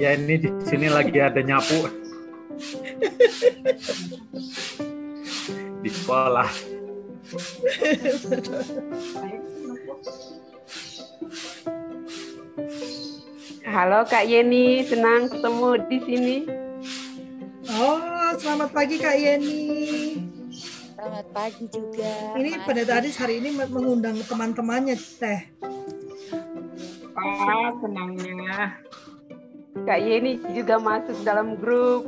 Ya ini di sini lagi ada nyapu di sekolah. Halo Kak Yeni, senang ketemu di sini. Oh, selamat pagi Kak Yeni. Selamat pagi juga. Ini pada tadi hari ini mengundang teman-temannya Teh. Ah, senangnya. Kak Yeni juga masuk dalam grup.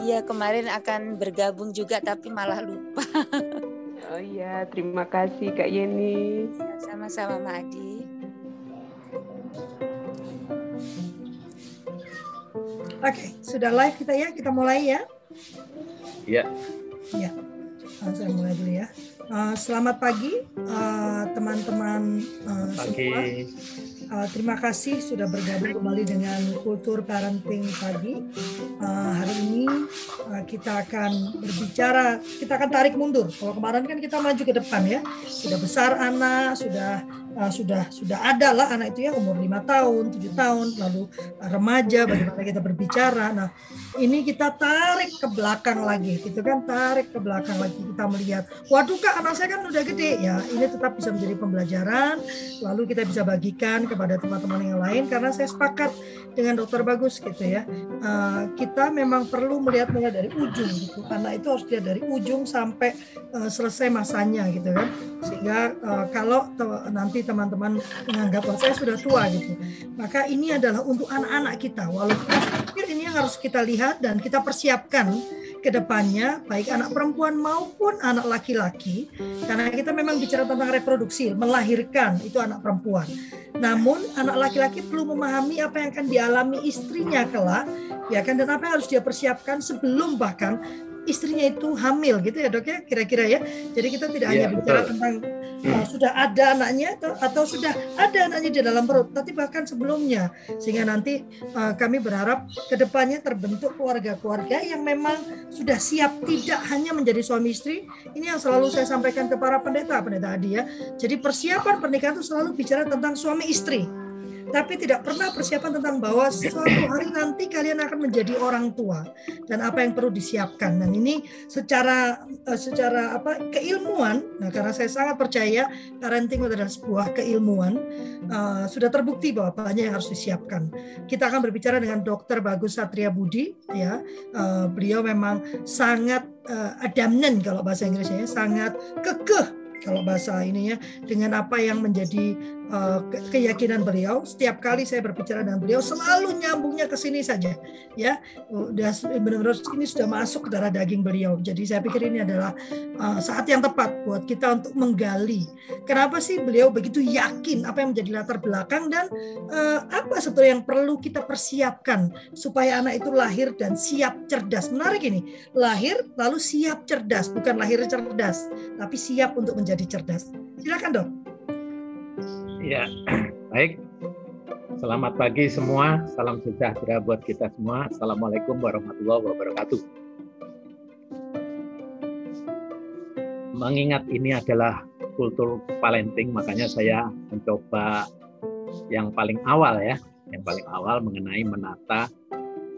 Iya kemarin akan bergabung juga tapi malah lupa. Oh iya, terima kasih Kak Yeni. Ya, Sama-sama Mbak Adi. Oke, sudah live kita ya. Kita mulai ya. Ya, Ya, Ah, saya mulai dulu ya. Ah, selamat pagi ah, teman-teman ah, pagi. semua. Uh, terima kasih sudah bergabung kembali dengan Kultur Parenting Pagi. Uh, hari ini uh, kita akan berbicara, kita akan tarik mundur. Kalau kemarin kan kita maju ke depan ya, sudah besar anak, sudah uh, sudah sudah ada lah anak itu ya umur lima tahun, tujuh tahun, lalu remaja, bagaimana kita berbicara. Nah, ini kita tarik ke belakang lagi, gitu kan? Tarik ke belakang lagi kita melihat, waduh kak anak saya kan udah gede ya. Ini tetap bisa menjadi pembelajaran lalu kita bisa bagikan kepada teman-teman yang lain karena saya sepakat dengan dokter bagus gitu ya Uh, kita memang perlu melihat mulai dari ujung gitu karena itu harus dilihat dari ujung sampai uh, selesai masanya gitu kan sehingga uh, kalau te- teman-teman menganggap bahwa saya sudah tua gitu. Maka ini adalah untuk anak-anak kita. Walaupun ini yang harus kita lihat dan kita persiapkan ke depannya baik anak perempuan maupun anak laki-laki. Karena kita memang bicara tentang reproduksi melahirkan itu anak perempuan. Namun anak laki-laki perlu memahami apa yang akan dialami istrinya kelak. Ya kan dan apa yang harus dia persiapkan sebelum bahkan istrinya itu hamil gitu ya dok ya kira-kira ya. Jadi kita tidak Iya, hanya bicara betul. tentang uh, sudah ada anaknya atau, atau sudah ada anaknya di dalam perut tapi bahkan sebelumnya. Sehingga nanti uh, kami berharap ke depannya terbentuk keluarga-keluarga yang memang sudah siap tidak hanya menjadi suami istri. Ini yang selalu saya sampaikan ke para pendeta pendeta Adi ya. Jadi persiapan pernikahan itu selalu bicara tentang suami istri tapi tidak pernah persiapan tentang bahwa suatu hari nanti kalian akan menjadi orang tua dan apa yang perlu disiapkan. Dan ini secara eh, secara apa keilmuan. Nah karena saya sangat percaya parenting adalah sebuah keilmuan eh, sudah terbukti bahwa banyak yang harus disiapkan. Kita akan berbicara dengan dokter Bagus Satria Budi ya. Eh, beliau memang sangat eh, adamnan kalau bahasa Inggrisnya ya, sangat kekeh kalau bahasa ininya dengan apa yang menjadi uh, ke- keyakinan beliau. Setiap kali saya berbicara dengan beliau selalu nyambungnya ke sini saja ya. Udah benar-benar ini sudah masuk ke darah daging beliau. Jadi saya pikir ini adalah uh, saat yang tepat buat kita untuk menggali kenapa sih beliau begitu yakin apa yang menjadi latar belakang dan uh, apa sebetulnya yang perlu kita persiapkan supaya anak itu lahir dan siap cerdas. Menarik ini lahir lalu siap cerdas bukan lahir cerdas tapi siap untuk menjadi cerdas silakan dok Ya, baik. Selamat pagi semua. Salam sejahtera buat kita semua. Assalamualaikum warahmatullahi wabarakatuh. Mengingat ini adalah kultur parenting, makanya saya mencoba yang paling awal ya, yang paling awal mengenai menata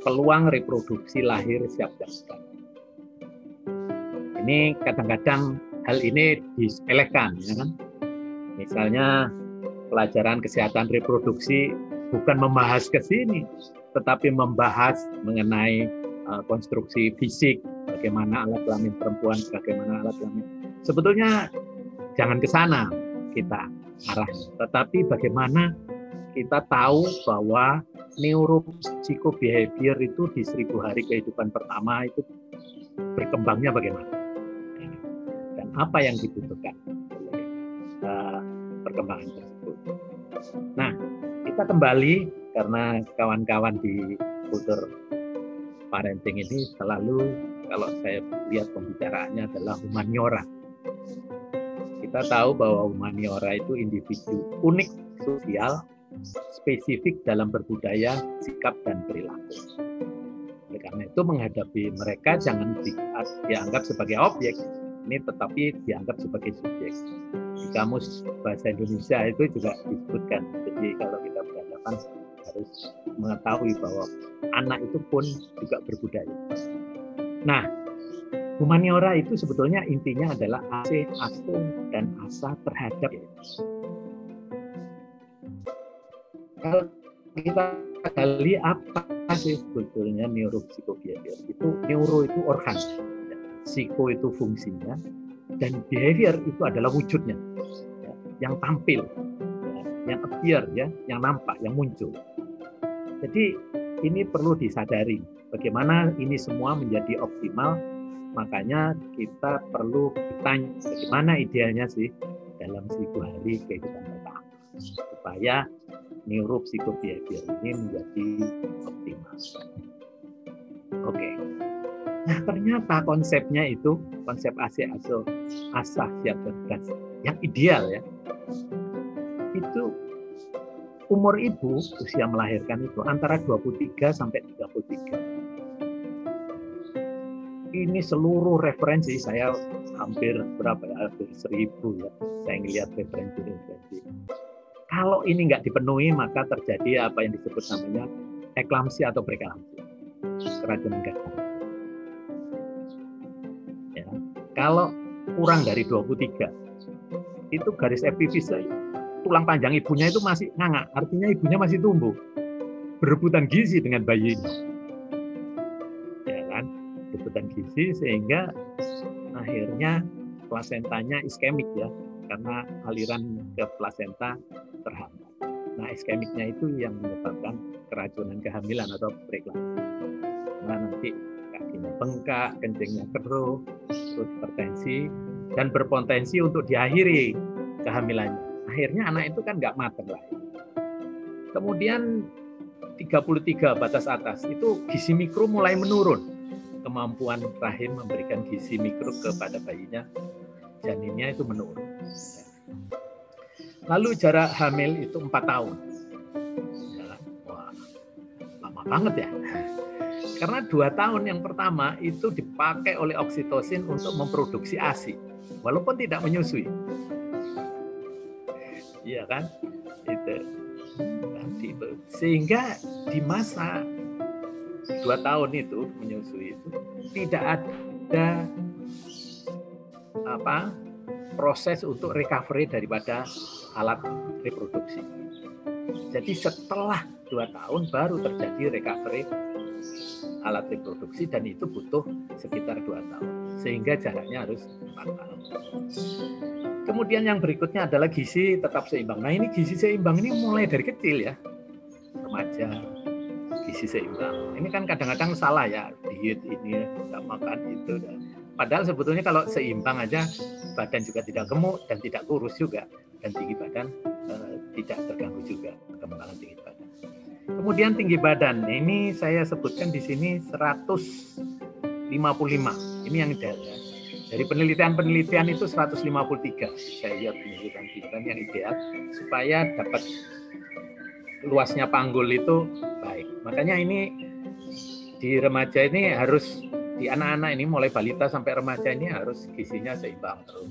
peluang reproduksi lahir siap jasad. Ini kadang-kadang hal ini disepelekan, ya kan? Misalnya pelajaran kesehatan reproduksi bukan membahas ke sini, tetapi membahas mengenai uh, konstruksi fisik, bagaimana alat kelamin perempuan, bagaimana alat kelamin. Sebetulnya jangan ke sana kita arahnya, tetapi bagaimana kita tahu bahwa neuropsikobehavior itu di seribu hari kehidupan pertama itu berkembangnya bagaimana apa yang dibutuhkan uh, perkembangan tersebut. Nah, kita kembali karena kawan-kawan di kultur parenting ini selalu kalau saya lihat pembicaraannya adalah humaniora. Kita tahu bahwa humaniora itu individu unik sosial, spesifik dalam berbudaya, sikap dan perilaku. Oleh karena itu menghadapi mereka jangan di- dianggap sebagai objek, ini tetapi dianggap sebagai subjek. di kamus bahasa Indonesia itu juga disebutkan. Jadi kalau kita berhadapan harus mengetahui bahwa anak itu pun juga berbudaya. Nah, humaniora itu sebetulnya intinya adalah AC, aso, dan asa terhadap. Kalau kita gali apa sih sebetulnya neuropsikobehavior itu neuro itu organ psiko itu fungsinya dan behavior itu adalah wujudnya ya, yang tampil ya, yang appear ya yang nampak yang muncul jadi ini perlu disadari bagaimana ini semua menjadi optimal makanya kita perlu bertanya bagaimana idealnya sih dalam seribu hari kehidupan pertama supaya neuropsikobehavior ini menjadi optimal. Oke. Okay. Nah ternyata konsepnya itu konsep AC aso asah siap cerdas yang ideal ya. Itu umur ibu usia melahirkan itu antara 23 sampai 33. Ini seluruh referensi saya hampir berapa ya, hampir seribu ya. Saya ngelihat referensi-referensi kalau ini nggak dipenuhi, maka terjadi apa yang disebut namanya eklamsi atau preeklamsi, keracunan gas. Kalau kurang dari 23, itu garis epifis tulang panjang ibunya itu masih nganga, artinya ibunya masih tumbuh, berebutan gizi dengan bayinya. Ya kan? Berebutan gizi sehingga akhirnya plasentanya iskemik ya, karena aliran ke plasenta terhambat. Nah, iskemiknya itu yang menyebabkan keracunan kehamilan atau preeklamsi. Nah, nanti kakinya bengkak, kencingnya keruh, terus hipertensi, dan berpotensi untuk diakhiri kehamilannya. Akhirnya anak itu kan nggak mater lah. Kemudian 33 batas atas itu gizi mikro mulai menurun. Kemampuan rahim memberikan gizi mikro kepada bayinya, janinnya itu menurun. Lalu jarak hamil itu empat tahun. Ya, wah, lama banget ya. Karena dua tahun yang pertama itu dipakai oleh oksitosin untuk memproduksi ASI, walaupun tidak menyusui. Iya kan? Itu. Sehingga di masa dua tahun itu menyusui itu tidak ada apa proses untuk recovery daripada alat reproduksi. Jadi setelah dua tahun baru terjadi recovery alat reproduksi dan itu butuh sekitar dua tahun sehingga jaraknya harus empat tahun. Kemudian yang berikutnya adalah gizi tetap seimbang. Nah ini gizi seimbang ini mulai dari kecil ya remaja gizi seimbang. Ini kan kadang-kadang salah ya diet ini nggak makan itu. Padahal sebetulnya kalau seimbang aja badan juga tidak gemuk dan tidak kurus juga dan tinggi badan uh, tidak terganggu juga perkembangan tinggi badan. Kemudian tinggi badan ini saya sebutkan di sini 155. Ini yang ideal ya. Dari penelitian-penelitian itu 153. Saya lihat penelitian-penelitian yang ideal supaya dapat luasnya panggul itu baik. Makanya ini di remaja ini harus di anak-anak ini mulai balita sampai remaja ini harus gizinya seimbang terus.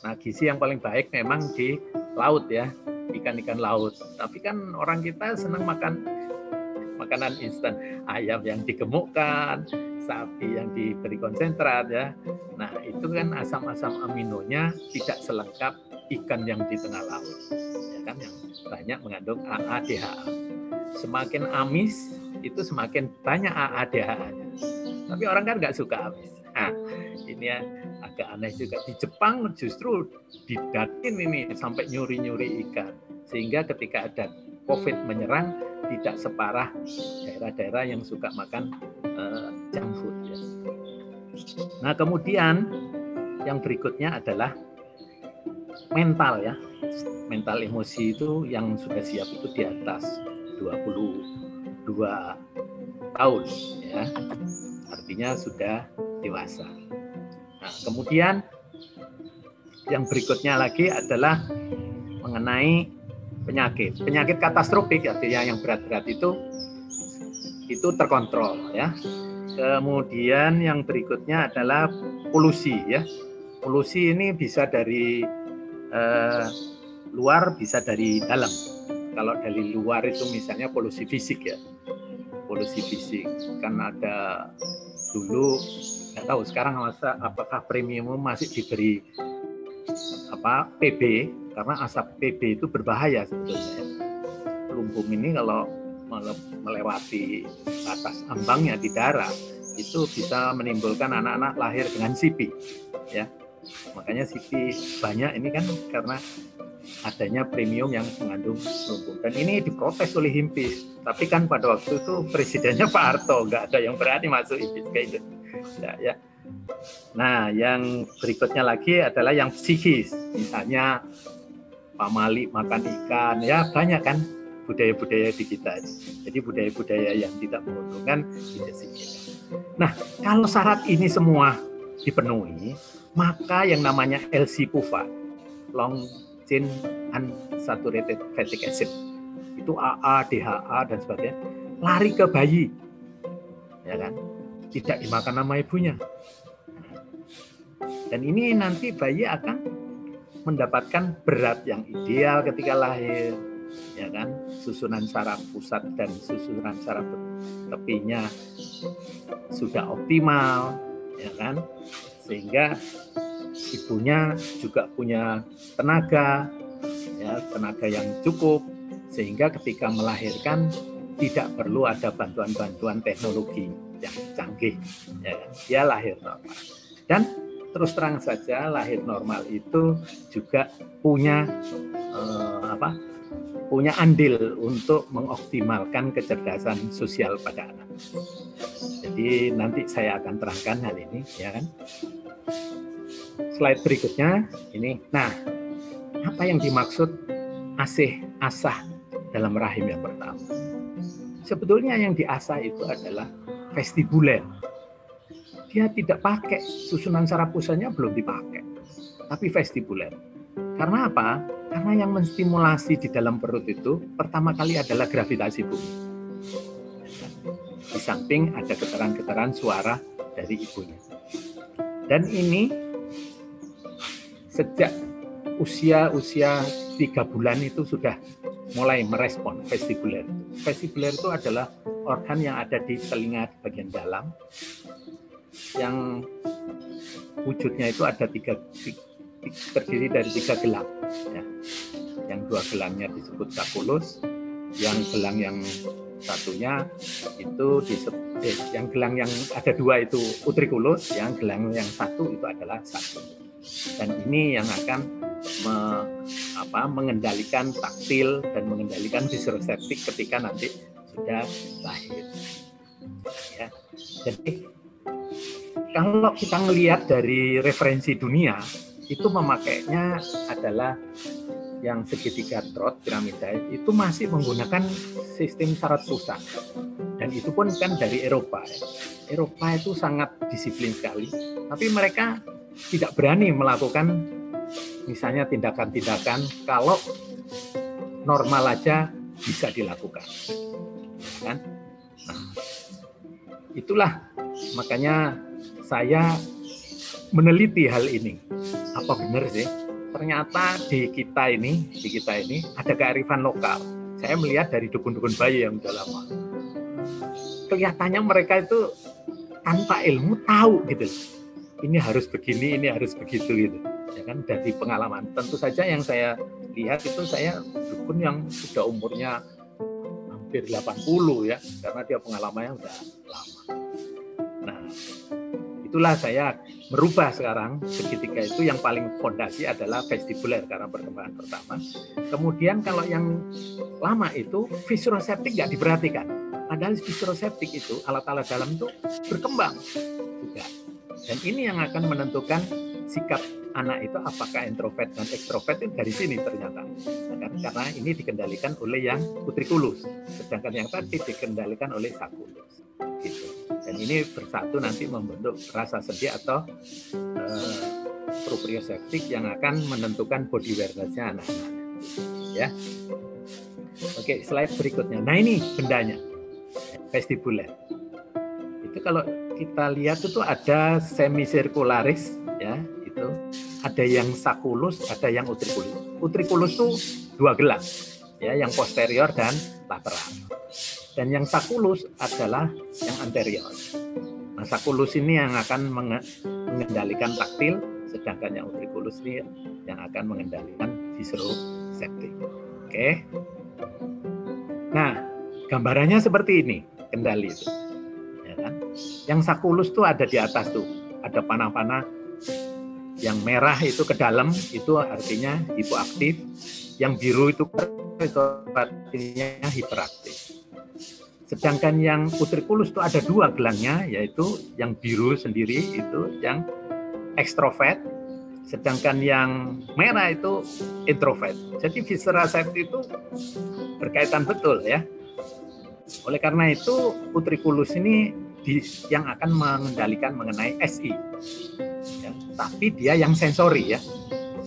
Nah, gizi yang paling baik memang di laut ya, ikan-ikan laut. Tapi kan orang kita senang makan makanan instan, ayam yang digemukkan, sapi yang diberi konsentrat ya. Nah, itu kan asam-asam aminonya tidak selengkap ikan yang di tengah laut. Ya kan yang banyak mengandung AADHA. Semakin amis itu semakin banyak AADHA-nya. Tapi orang kan nggak suka amis. Nah, ini ya agak aneh juga di Jepang justru didatin ini sampai nyuri-nyuri ikan sehingga ketika ada COVID menyerang tidak separah daerah-daerah yang suka makan uh, junk food. Ya. Nah kemudian yang berikutnya adalah mental ya mental emosi itu yang sudah siap itu di atas 22 tahun ya artinya sudah dewasa. Nah, kemudian yang berikutnya lagi adalah mengenai penyakit. Penyakit katastrofik artinya yang berat-berat itu itu terkontrol ya. Kemudian yang berikutnya adalah polusi ya. Polusi ini bisa dari eh, luar bisa dari dalam. Kalau dari luar itu misalnya polusi fisik ya, polusi fisik kan ada dulu nggak tahu sekarang masa apakah premium masih diberi apa PB karena asap PB itu berbahaya sebetulnya. Lumpung ini kalau melewati atas ambangnya di darat itu bisa menimbulkan anak-anak lahir dengan CP ya. Makanya CP banyak ini kan karena adanya premium yang mengandung lumpur dan ini diprotes oleh Himpis. Tapi kan pada waktu itu presidennya Pak Harto nggak ada yang berani masuk Himpis kayak itu ya, ya. nah yang berikutnya lagi adalah yang psikis. Misalnya Pak Malik makan ikan. Ya banyak kan budaya-budaya di kita jadi budaya-budaya yang tidak menguntungkan tidak sih. Nah, kalau syarat ini semua dipenuhi, maka yang namanya LC-PUFA, long chain unsaturated fatty acid, itu AA, DHA dan sebagainya, lari ke bayi, ya kan? Tidak dimakan nama ibunya. Dan ini nanti bayi akan mendapatkan berat yang ideal ketika lahir, ya kan? Susunan saraf pusat dan susunan saraf tepinya sudah optimal ya kan sehingga ibunya juga punya tenaga ya tenaga yang cukup sehingga ketika melahirkan tidak perlu ada bantuan-bantuan teknologi yang canggih ya kan? dia lahir normal dan terus terang saja lahir normal itu juga punya eh, apa punya andil untuk mengoptimalkan kecerdasan sosial pada anak. Jadi nanti saya akan terangkan hal ini, ya kan? Slide berikutnya ini. Nah, apa yang dimaksud asih asah dalam rahim yang pertama? Sebetulnya yang diasah itu adalah vestibuler. Dia tidak pakai susunan saraf pusatnya belum dipakai, tapi vestibuler. Karena apa? Karena yang menstimulasi di dalam perut itu pertama kali adalah gravitasi bumi. Di samping ada getaran-getaran suara dari ibunya. Dan ini sejak usia-usia tiga bulan itu sudah mulai merespon vestibuler. Vestibuler itu adalah organ yang ada di telinga bagian dalam yang wujudnya itu ada tiga, terdiri dari tiga gelang. Ya. Yang dua gelangnya disebut sakulus, yang gelang yang satunya itu disebut, eh, yang gelang yang ada dua itu utriculus, yang gelang yang satu itu adalah satu. Dan ini yang akan me, apa, mengendalikan taktil dan mengendalikan visceroseptik ketika nanti sudah lahir. Ya. Jadi kalau kita melihat dari referensi dunia, itu memakainya adalah yang segitiga trot piramida itu masih menggunakan sistem syarat pusat dan itu pun kan dari Eropa ya. Eropa itu sangat disiplin sekali tapi mereka tidak berani melakukan misalnya tindakan-tindakan kalau normal aja bisa dilakukan kan nah, itulah makanya saya meneliti hal ini. Apa benar sih? Ternyata di kita ini, di kita ini ada kearifan lokal. Saya melihat dari dukun-dukun bayi yang sudah lama. Kelihatannya mereka itu tanpa ilmu tahu gitu. Ini harus begini, ini harus begitu gitu. Ya kan dari pengalaman. Tentu saja yang saya lihat itu saya dukun yang sudah umurnya hampir 80 ya karena dia pengalamannya sudah lama. Nah, itulah saya merubah sekarang seketika itu yang paling fondasi adalah vestibuler karena perkembangan pertama. Kemudian kalau yang lama itu visceroseptik nggak diperhatikan. Padahal visceroseptik itu alat-alat dalam itu berkembang juga. Dan ini yang akan menentukan sikap anak itu apakah introvert dan ekstrovert itu dari sini ternyata. Nah, karena ini dikendalikan oleh yang putrikulus, sedangkan yang tadi dikendalikan oleh sakulus. Gitu dan ini bersatu nanti membentuk rasa sedih atau uh, proprioceptik yang akan menentukan body awareness-nya anak-anak. Ya. Oke, slide berikutnya. Nah ini bendanya, vestibuler. Itu kalau kita lihat itu ada semisirkularis, ya, itu ada yang sakulus, ada yang utriculus. Utriculus itu dua gelang, ya, yang posterior dan lateral. Dan yang sakulus adalah yang anterior. Nah, sakulus ini yang akan mengendalikan taktil, sedangkan yang utriculus ini yang akan mengendalikan visceroseptik. Oke. Nah, gambarannya seperti ini, kendali itu. Ya kan? Yang sakulus tuh ada di atas tuh, ada panah-panah yang merah itu ke dalam itu artinya hipoaktif, yang biru itu itu artinya hiperaktif. Sedangkan yang utriculus itu ada dua gelangnya, yaitu yang biru sendiri itu yang ekstrovert, sedangkan yang merah itu introvert. Jadi visceral safety itu berkaitan betul ya. Oleh karena itu utriculus ini di, yang akan mengendalikan mengenai SI tapi dia yang sensori ya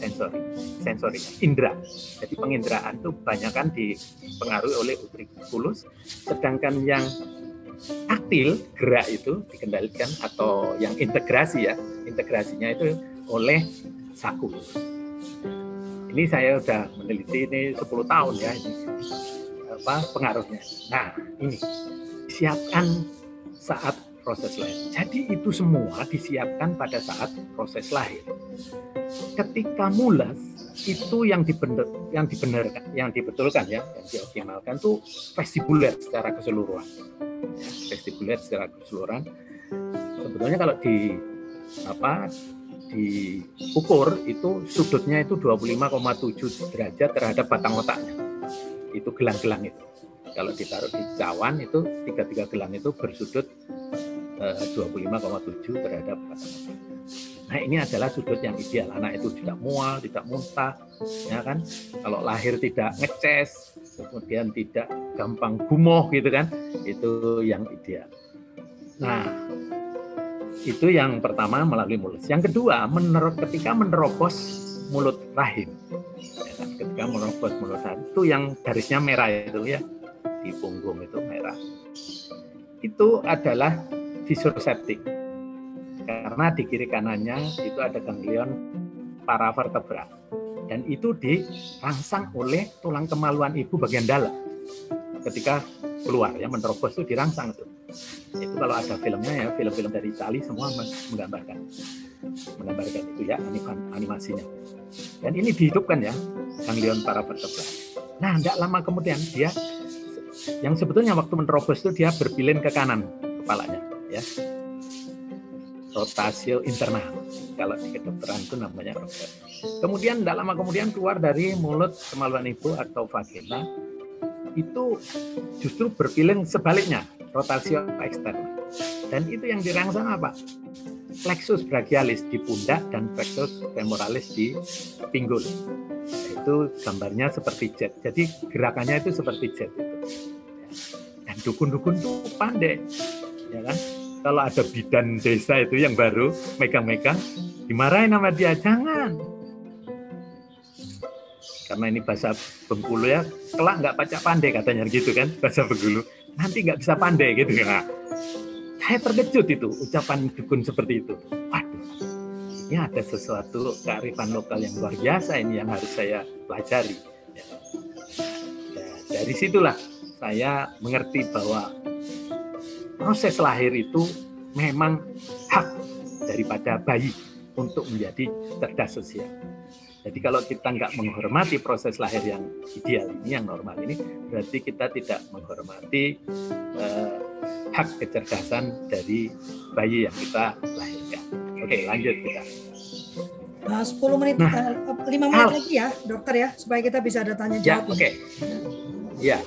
sensori sensori indera. Jadi penginderaan itu banyak kan dipengaruhi oleh utriculus sedangkan yang taktil gerak itu dikendalikan atau yang integrasi ya integrasinya itu oleh sakulus ini saya sudah meneliti ini 10 tahun ya ini apa pengaruhnya. Nah ini siapkan saat proses lahir. Jadi itu semua disiapkan pada saat proses lahir. Ketika mulas itu yang dibener, yang dibenarkan, yang dibetulkan ya, yang dioptimalkan itu vestibuler secara keseluruhan. Ya, vestibuler secara keseluruhan. Sebetulnya kalau di apa diukur itu sudutnya itu 25,7 derajat terhadap batang otaknya. Itu gelang-gelang itu. Kalau ditaruh di cawan itu tiga-tiga gelang itu bersudut 25,7 terhadap Nah ini adalah sudut yang ideal. Anak itu tidak mual, tidak muntah, ya kan? Kalau lahir tidak ngeces, kemudian tidak gampang gumoh gitu kan? Itu yang ideal. Nah itu yang pertama melalui mulut. Yang kedua, mener ketika menerobos mulut rahim. Ya kan? Ketika menerobos mulut rahim itu yang garisnya merah itu ya di punggung itu merah. Itu adalah visuroseptik karena di kiri kanannya itu ada ganglion paravertebra dan itu dirangsang oleh tulang kemaluan ibu bagian dalam. Ketika keluar ya menerobos itu dirangsang itu. Itu kalau ada filmnya ya film-film dari Itali semua menggambarkan. Menggambarkan itu ya animasinya. Dan ini dihidupkan ya ganglion paravertebra nah tidak lama kemudian dia yang sebetulnya waktu menerobos itu dia berpilin ke kanan kepalanya ya. Rotasio internal. Kalau di kedokteran itu namanya rotasi. Kemudian tidak lama kemudian keluar dari mulut kemaluan ibu atau vagina itu justru berpiling sebaliknya rotasio eksternal. Dan itu yang dirangsang apa plexus brachialis di pundak dan plexus femoralis di pinggul. Itu gambarnya seperti jet. Jadi gerakannya itu seperti jet itu. Dan dukun-dukun tuh pandai ya kan kalau ada bidan desa itu yang baru megang-megang dimarahin sama dia jangan. Karena ini bahasa Bengkulu ya kelak nggak pacak pandai katanya gitu kan bahasa Bengkulu. Nanti nggak bisa pandai gitu. Nah, saya terkejut itu ucapan dukun seperti itu. Waduh ini ada sesuatu kearifan lokal yang luar biasa ini yang harus saya pelajari. Ya. nah, dari situlah saya mengerti bahwa proses lahir itu memang hak daripada bayi untuk menjadi cerdas sosial. Jadi kalau kita nggak menghormati proses lahir yang ideal ini, yang normal ini, berarti kita tidak menghormati eh, hak kecerdasan dari bayi yang kita lahirkan. Oke, lanjut kita. Nah, 10 menit, nah, uh, 5 menit hal, lagi ya, dokter ya, supaya kita bisa ada tanya ya, jawab. Ya, oke. Okay. Ya,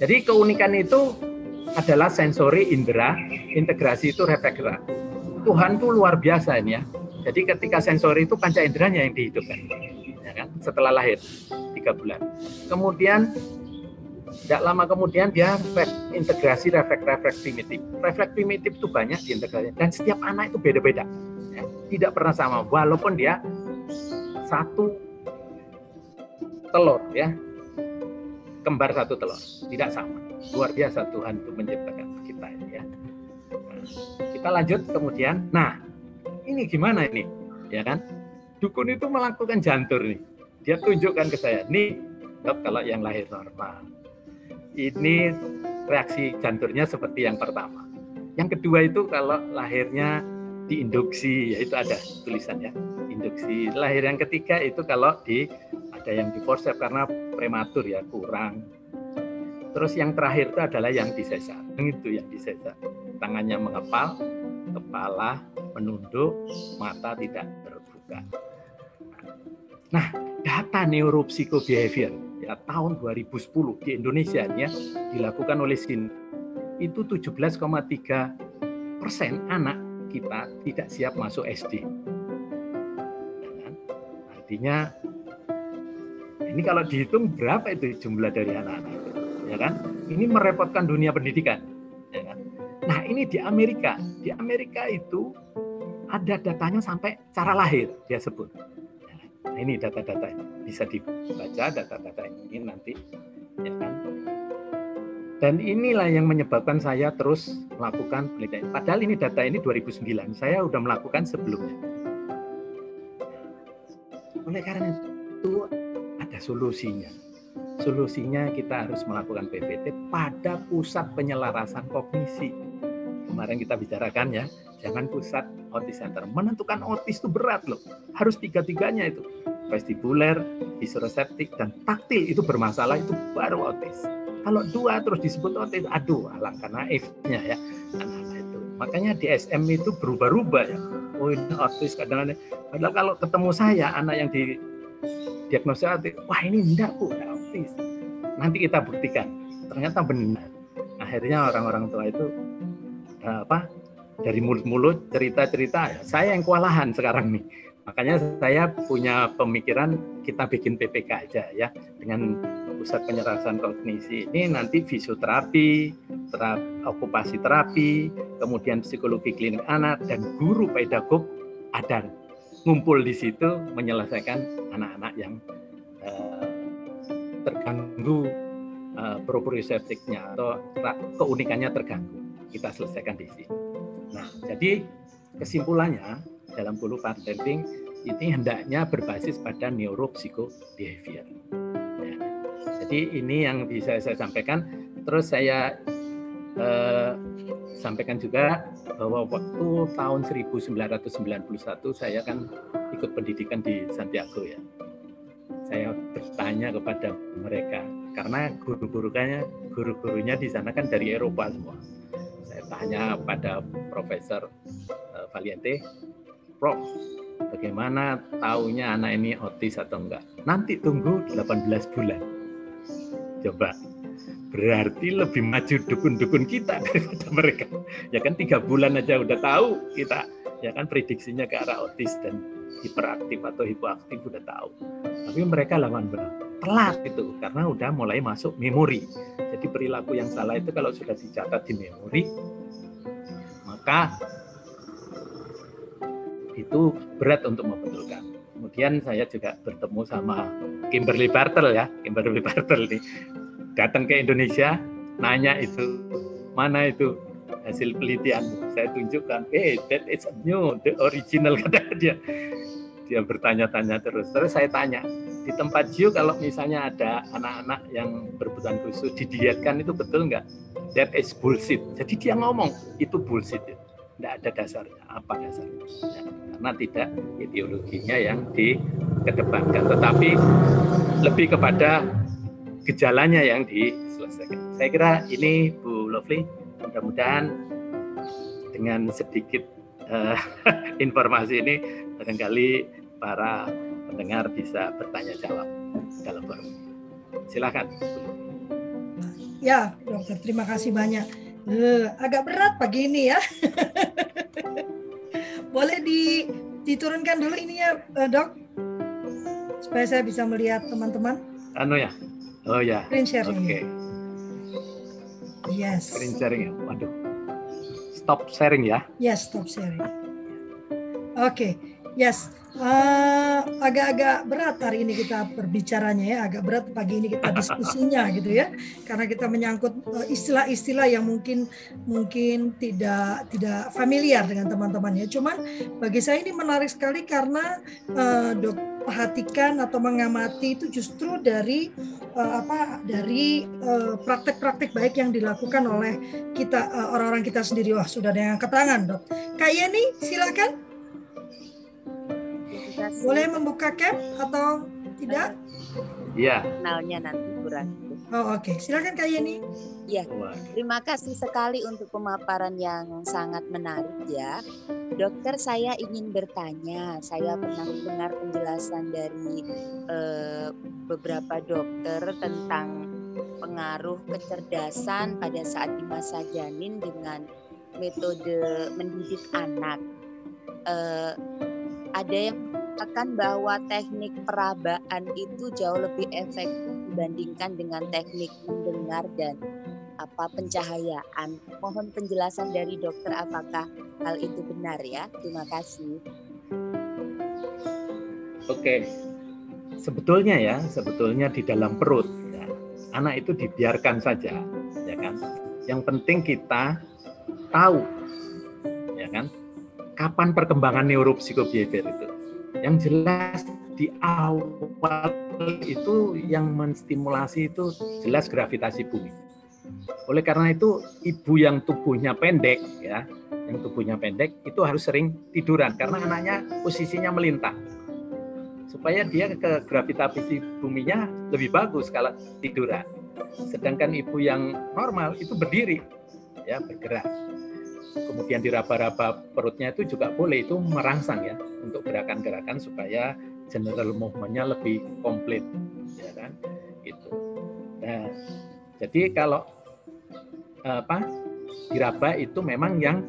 jadi keunikan itu adalah sensori indera, integrasi itu reflektor. Tuhan tuh luar biasa ini ya. Jadi ketika sensori itu panca inderanya yang dihidupkan, ya kan? Setelah lahir tiga bulan. Kemudian tidak lama kemudian dia integrasi refleks-refleks primitif. Refleks primitif itu banyak diintegrasi dan setiap anak itu beda-beda. Ya. Tidak pernah sama, walaupun dia satu telur ya kembar satu telur tidak sama luar biasa Tuhan itu menciptakan kita ini ya nah, kita lanjut kemudian nah ini gimana ini ya kan dukun itu melakukan jantur nih. Dia tunjukkan ke saya, nih dok kalau yang lahir normal. Ini reaksi janturnya seperti yang pertama. Yang kedua itu kalau lahirnya diinduksi, yaitu ada tulisan ya, induksi. Lahir yang ketiga itu kalau di ada yang di forceps karena prematur ya kurang. Terus yang terakhir itu adalah yang disesar. Itu yang disesar. Tangannya mengepal, kepala menunduk, mata tidak terbuka. Nah, data neuropsychobehavior ya tahun 2010 di Indonesia ya dilakukan oleh SIN itu 17,3 persen anak kita tidak siap masuk SD. Artinya ini kalau dihitung berapa itu jumlah dari anak-anak ya kan? Ini merepotkan dunia pendidikan, ya kan? Nah ini di Amerika, di Amerika itu ada datanya sampai cara lahir dia sebut. Nah, ini data-data bisa dibaca data-data ini nanti ya kan. Dan inilah yang menyebabkan saya terus melakukan penelitian. Padahal ini data ini 2009, saya sudah melakukan sebelumnya. Oleh karena itu ada solusinya. Solusinya kita harus melakukan PPT pada pusat penyelarasan kognisi. Kemarin kita bicarakan ya, jangan pusat autis center. Menentukan autis itu berat loh. Harus tiga-tiganya itu. Vestibuler, visoreseptik, dan taktil itu bermasalah itu baru autis. Kalau dua terus disebut autis, aduh alangkah naifnya ya anak-anak itu. Makanya di SM itu berubah-ubah ya. Oh ini autis kadang-kadang. Padahal kalau ketemu saya anak yang di diagnosa autis, wah ini enggak bu, enggak Nanti kita buktikan. Ternyata benar. Akhirnya orang-orang tua itu apa dari mulut-mulut cerita-cerita saya yang kewalahan sekarang nih makanya saya punya pemikiran kita bikin PPK aja ya dengan pusat penyelarasan kognisi ini nanti fisioterapi terapi, okupasi terapi kemudian psikologi klinik anak dan guru pedagog ada ngumpul di situ menyelesaikan anak-anak yang terganggu uh, proprioceptiknya atau keunikannya terganggu kita selesaikan di sini. Nah, jadi kesimpulannya dalam puluh parenting ini hendaknya berbasis pada neuropsychobehavior. Ya. Jadi ini yang bisa saya sampaikan. Terus saya eh, sampaikan juga bahwa waktu tahun 1991 saya kan ikut pendidikan di Santiago ya. Saya bertanya kepada mereka karena guru-gurunya guru-gurunya di sana kan dari Eropa semua tanya pada Profesor uh, Valiente, Prof, bagaimana taunya anak ini otis atau enggak? Nanti tunggu 18 bulan. Coba, berarti lebih maju dukun-dukun kita daripada mereka. Ya kan tiga bulan aja udah tahu kita, ya kan prediksinya ke arah otis dan hiperaktif atau hipoaktif udah tahu. Tapi mereka lawan benar telat itu karena udah mulai masuk memori. Jadi perilaku yang salah itu kalau sudah dicatat di memori, maka itu berat untuk membetulkan. Kemudian saya juga bertemu sama Kimberly Bartel ya, Kimberly Bartel nih datang ke Indonesia, nanya itu mana itu hasil penelitian. Saya tunjukkan, eh hey, that is new, the original kata dia. Dia bertanya-tanya terus. Terus saya tanya, di tempat Jiu kalau misalnya ada anak-anak yang berkebutuhan khusus didietkan itu betul nggak? That is bullshit. Jadi dia ngomong itu bullshit. Tidak ada dasarnya. Apa dasarnya? Ya, karena tidak ideologinya yang dikedepankan, tetapi lebih kepada gejalanya yang diselesaikan. Saya kira ini Bu Lovely, mudah-mudahan dengan sedikit uh, informasi ini barangkali para pendengar bisa bertanya jawab dalam forum. Silakan. Ya, dokter, terima kasih banyak Uh, agak berat pagi ini ya. Boleh di, diturunkan dulu ini ya, uh, dok, supaya saya bisa melihat teman-teman. Anu ya, oh ya. Screen sharing. Oke. Okay. Yes. Screen sharing ya, waduh. Stop sharing ya. Yes, stop sharing. Oke, okay. Yes, uh, agak-agak berat hari ini kita berbicaranya ya, agak berat pagi ini kita diskusinya gitu ya, karena kita menyangkut uh, istilah-istilah yang mungkin mungkin tidak tidak familiar dengan teman-teman ya. Cuman bagi saya ini menarik sekali karena uh, dok perhatikan atau mengamati itu justru dari uh, apa dari praktek-praktek uh, baik yang dilakukan oleh kita uh, orang-orang kita sendiri. Wah sudah ada yang ketangan dok. Kak Yeni silakan. Boleh membuka cam atau tidak? Iya. Kenalnya nanti kurang. Oh oke, okay. silakan Kak Yeni. Ya, terima kasih sekali untuk pemaparan yang sangat menarik ya. Dokter, saya ingin bertanya. Saya pernah mendengar penjelasan dari eh, beberapa dokter tentang pengaruh kecerdasan pada saat di masa janin dengan metode mendidik anak. Eh, ada yang mengatakan bahwa teknik perabaan itu jauh lebih efektif dibandingkan dengan teknik mendengar dan apa pencahayaan. Mohon penjelasan dari dokter apakah hal itu benar ya. Terima kasih. Oke. Sebetulnya ya, sebetulnya di dalam perut ya, anak itu dibiarkan saja, ya kan. Yang penting kita tahu ya kan kapan perkembangan neuropsikobehavior itu yang jelas di awal itu yang menstimulasi itu jelas gravitasi bumi. Oleh karena itu ibu yang tubuhnya pendek ya, yang tubuhnya pendek itu harus sering tiduran karena anaknya posisinya melintang. Supaya dia ke gravitasi buminya lebih bagus kalau tiduran. Sedangkan ibu yang normal itu berdiri ya bergerak kemudian diraba-raba perutnya itu juga boleh itu merangsang ya untuk gerakan-gerakan supaya general movementnya lebih komplit ya kan? Itu nah jadi kalau apa diraba itu memang yang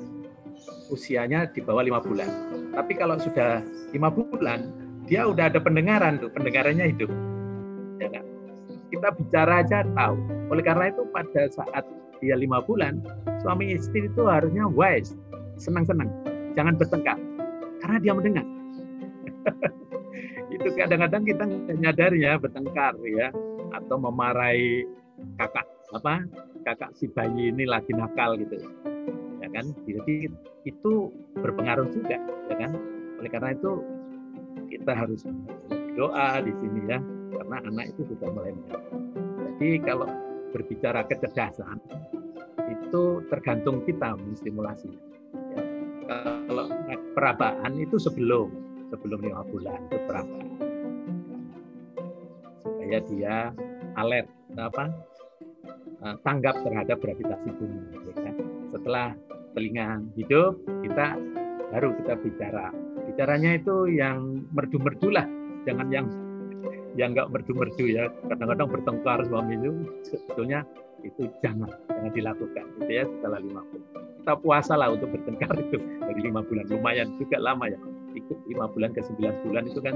usianya di bawah lima bulan. Tapi kalau sudah lima bulan dia udah ada pendengaran tuh pendengarannya hidup. Ya kan? Kita bicara aja tahu. Oleh karena itu pada saat dia lima bulan, suami istri itu harusnya wise, senang-senang, jangan bertengkar, karena dia mendengar. itu kadang-kadang kita nggak nyadar ya bertengkar ya, atau memarahi kakak apa kakak si bayi ini lagi nakal gitu, ya kan? Jadi itu berpengaruh juga, ya kan? Oleh karena itu kita harus doa di sini ya, karena anak itu sudah mulai Jadi kalau berbicara kecerdasan itu tergantung kita menstimulasi. Ya. Kalau perabaan itu sebelum sebelum lima bulan itu perabaan supaya dia alert apa eh, tanggap terhadap gravitasi bumi. Ya kan? Setelah telinga hidup kita baru kita bicara. Bicaranya itu yang merdu-merdu lah, jangan yang yang nggak merdu-merdu ya. Kadang-kadang bertengkar suami itu sebetulnya itu jangan jangan dilakukan gitu ya setelah lima bulan. Kita puasa lah untuk bertengkar itu dari lima bulan. Lumayan juga lama ya ikut lima bulan ke sembilan bulan itu kan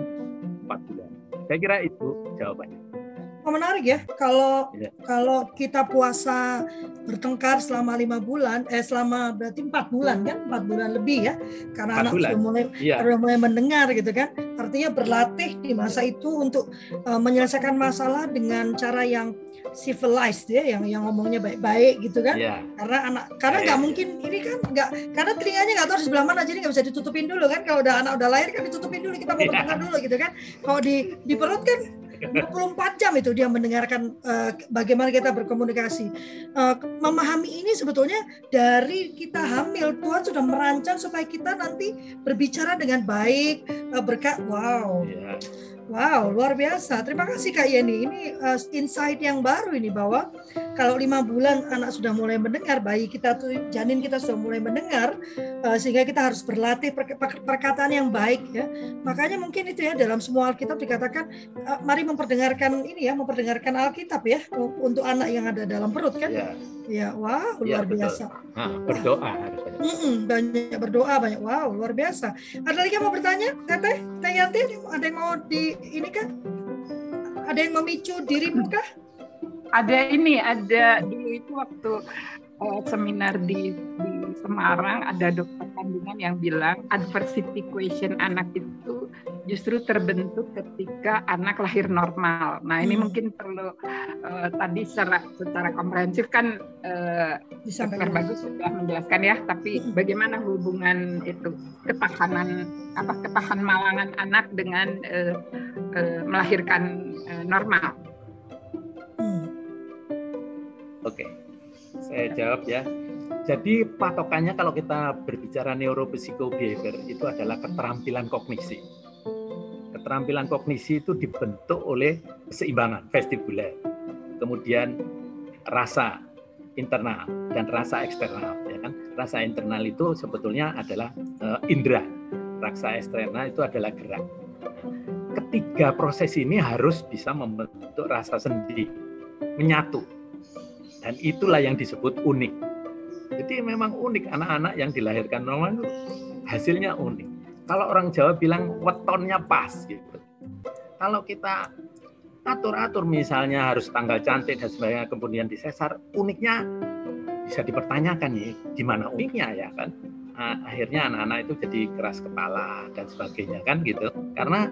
empat bulan. Saya kira itu jawabannya menarik ya kalau ya. kalau kita puasa bertengkar selama lima bulan eh selama berarti empat bulan kan empat bulan lebih ya karena anak sudah mulai ya. sudah mulai mendengar gitu kan artinya berlatih di masa itu untuk uh, menyelesaikan masalah dengan cara yang civilized ya yang yang ngomongnya baik-baik gitu kan ya. karena anak karena nggak ya. mungkin ini kan nggak karena telinganya nggak tahu di sebelah mana jadi nggak bisa ditutupin dulu kan kalau udah anak udah lahir kan ditutupin dulu kita mau ya. bertengkar dulu gitu kan kalau di di perut kan 24 jam itu dia mendengarkan uh, bagaimana kita berkomunikasi. Uh, memahami ini sebetulnya dari kita hamil Tuhan sudah merancang supaya kita nanti berbicara dengan baik, uh, berkat wow. Yeah. Wow, luar biasa. Terima kasih Kak Yeni. Ini uh, insight yang baru ini bahwa kalau lima bulan anak sudah mulai mendengar, bayi kita tuh janin kita sudah mulai mendengar, uh, sehingga kita harus berlatih per per perkataan yang baik ya. Makanya mungkin itu ya dalam semua Alkitab dikatakan, uh, mari memperdengarkan ini ya, memperdengarkan Alkitab ya untuk anak yang ada dalam perut kan. Yeah. Ya, wow, ya, luar betul. biasa. Nah, berdoa harus banyak. Mm -mm, banyak berdoa, banyak. Wow, luar biasa. Ada lagi yang mau bertanya, Teteh? Teh Yanti, ada yang mau di ini kan? Ada yang memicu dirimu kah? Ada ini, ada dulu itu waktu seminar di di Semarang ada dokter kandungan yang bilang adversity question anak itu justru terbentuk ketika anak lahir normal. Nah ini hmm. mungkin perlu uh, tadi secara secara komprehensif kan uh, dokter bagus sudah menjelaskan ya, tapi hmm. bagaimana hubungan itu ketahanan apa ketahan malangan anak dengan uh, uh, melahirkan uh, normal? Hmm. Oke, okay. Saya jawab ya jadi patokannya kalau kita berbicara neuropsikobehavior itu adalah keterampilan kognisi. Keterampilan kognisi itu dibentuk oleh keseimbangan vestibuler, kemudian rasa internal dan rasa eksternal. Ya kan? Rasa internal itu sebetulnya adalah uh, indera, rasa eksternal itu adalah gerak. Ketiga proses ini harus bisa membentuk rasa sendi, menyatu, dan itulah yang disebut unik jadi memang unik anak-anak yang dilahirkan normal itu hasilnya unik. Kalau orang Jawa bilang wetonnya pas gitu. Kalau kita atur-atur misalnya harus tanggal cantik dan sebagainya kemudian disesar, uniknya bisa dipertanyakan nih gimana uniknya ya kan. Nah, akhirnya anak-anak itu jadi keras kepala dan sebagainya kan gitu. Karena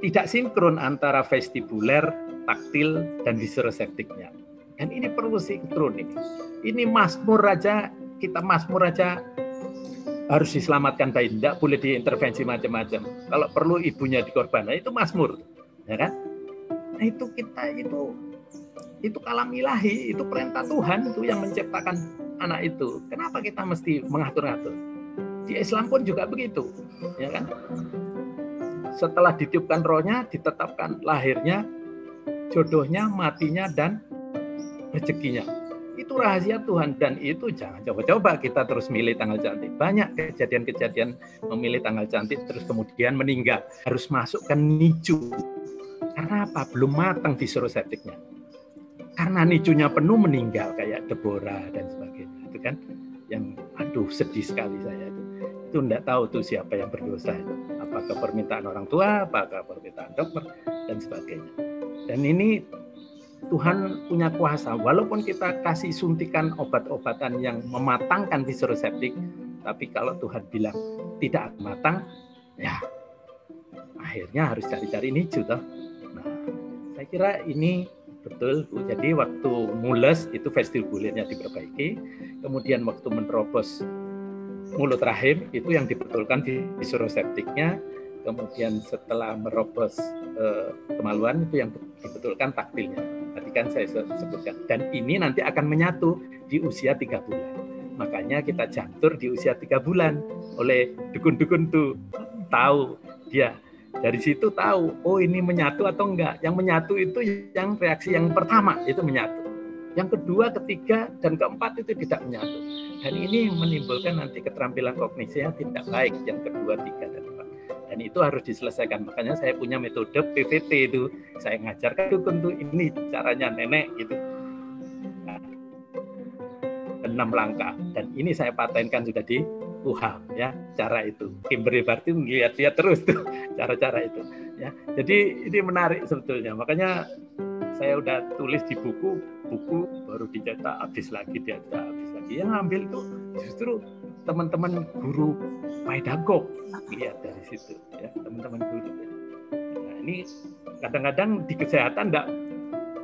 tidak sinkron antara vestibuler, taktil, dan visoroseptiknya. Dan ini perlu sinkron ini. Ini Mazmur raja, kita Mazmur raja harus diselamatkan bayi, tidak boleh diintervensi macam-macam. Kalau perlu ibunya dikorbankan, itu Mazmur, ya kan? Nah itu kita itu itu kalam ilahi, itu perintah Tuhan itu yang menciptakan anak itu. Kenapa kita mesti mengatur-atur? Di Islam pun juga begitu, ya kan? Setelah ditiupkan rohnya, ditetapkan lahirnya, jodohnya, matinya, dan rezekinya. Itu rahasia Tuhan dan itu jangan coba-coba kita terus milih tanggal cantik. Banyak kejadian-kejadian memilih tanggal cantik terus kemudian meninggal. Harus masukkan nicu. Karena apa? Belum matang septiknya. Karena nicunya penuh meninggal kayak Deborah dan sebagainya. Itu kan yang aduh sedih sekali saya itu. Itu enggak tahu tuh siapa yang berdosa itu. Apakah permintaan orang tua, apakah permintaan dokter dan sebagainya. Dan ini Tuhan punya kuasa. Walaupun kita kasih suntikan obat-obatan yang mematangkan visoroseptik, tapi kalau Tuhan bilang tidak matang, ya akhirnya harus cari-cari nicu toh. Nah, saya kira ini betul Bu. Jadi waktu mules itu vestibulernya diperbaiki, kemudian waktu menerobos mulut rahim itu yang dibetulkan visoroseptiknya, kemudian setelah merobos eh, kemaluan itu yang dibetulkan taktilnya. Tadi kan saya sebutkan. Dan ini nanti akan menyatu di usia tiga bulan. Makanya kita jantur di usia tiga bulan oleh dukun-dukun tuh. Tahu dia. Dari situ tahu oh ini menyatu atau enggak. Yang menyatu itu yang reaksi yang pertama itu menyatu. Yang kedua ketiga dan keempat itu tidak menyatu. Dan ini menimbulkan nanti keterampilan kognisi yang tidak baik. Yang kedua tiga dan dan itu harus diselesaikan. Makanya saya punya metode PVT itu. Saya ngajarkan dukun tuh ini caranya nenek gitu. Enam langkah. Dan ini saya patenkan sudah di UHAM ya cara itu. Kimberly Barty melihat-lihat terus tuh cara-cara itu ya. Jadi ini menarik sebetulnya. Makanya saya udah tulis di buku buku baru dicetak habis lagi dicetak habis lagi. Yang ambil itu justru teman-teman guru pedagog lihat dari situ ya teman-teman guru. Ya. nah ini kadang-kadang di kesehatan enggak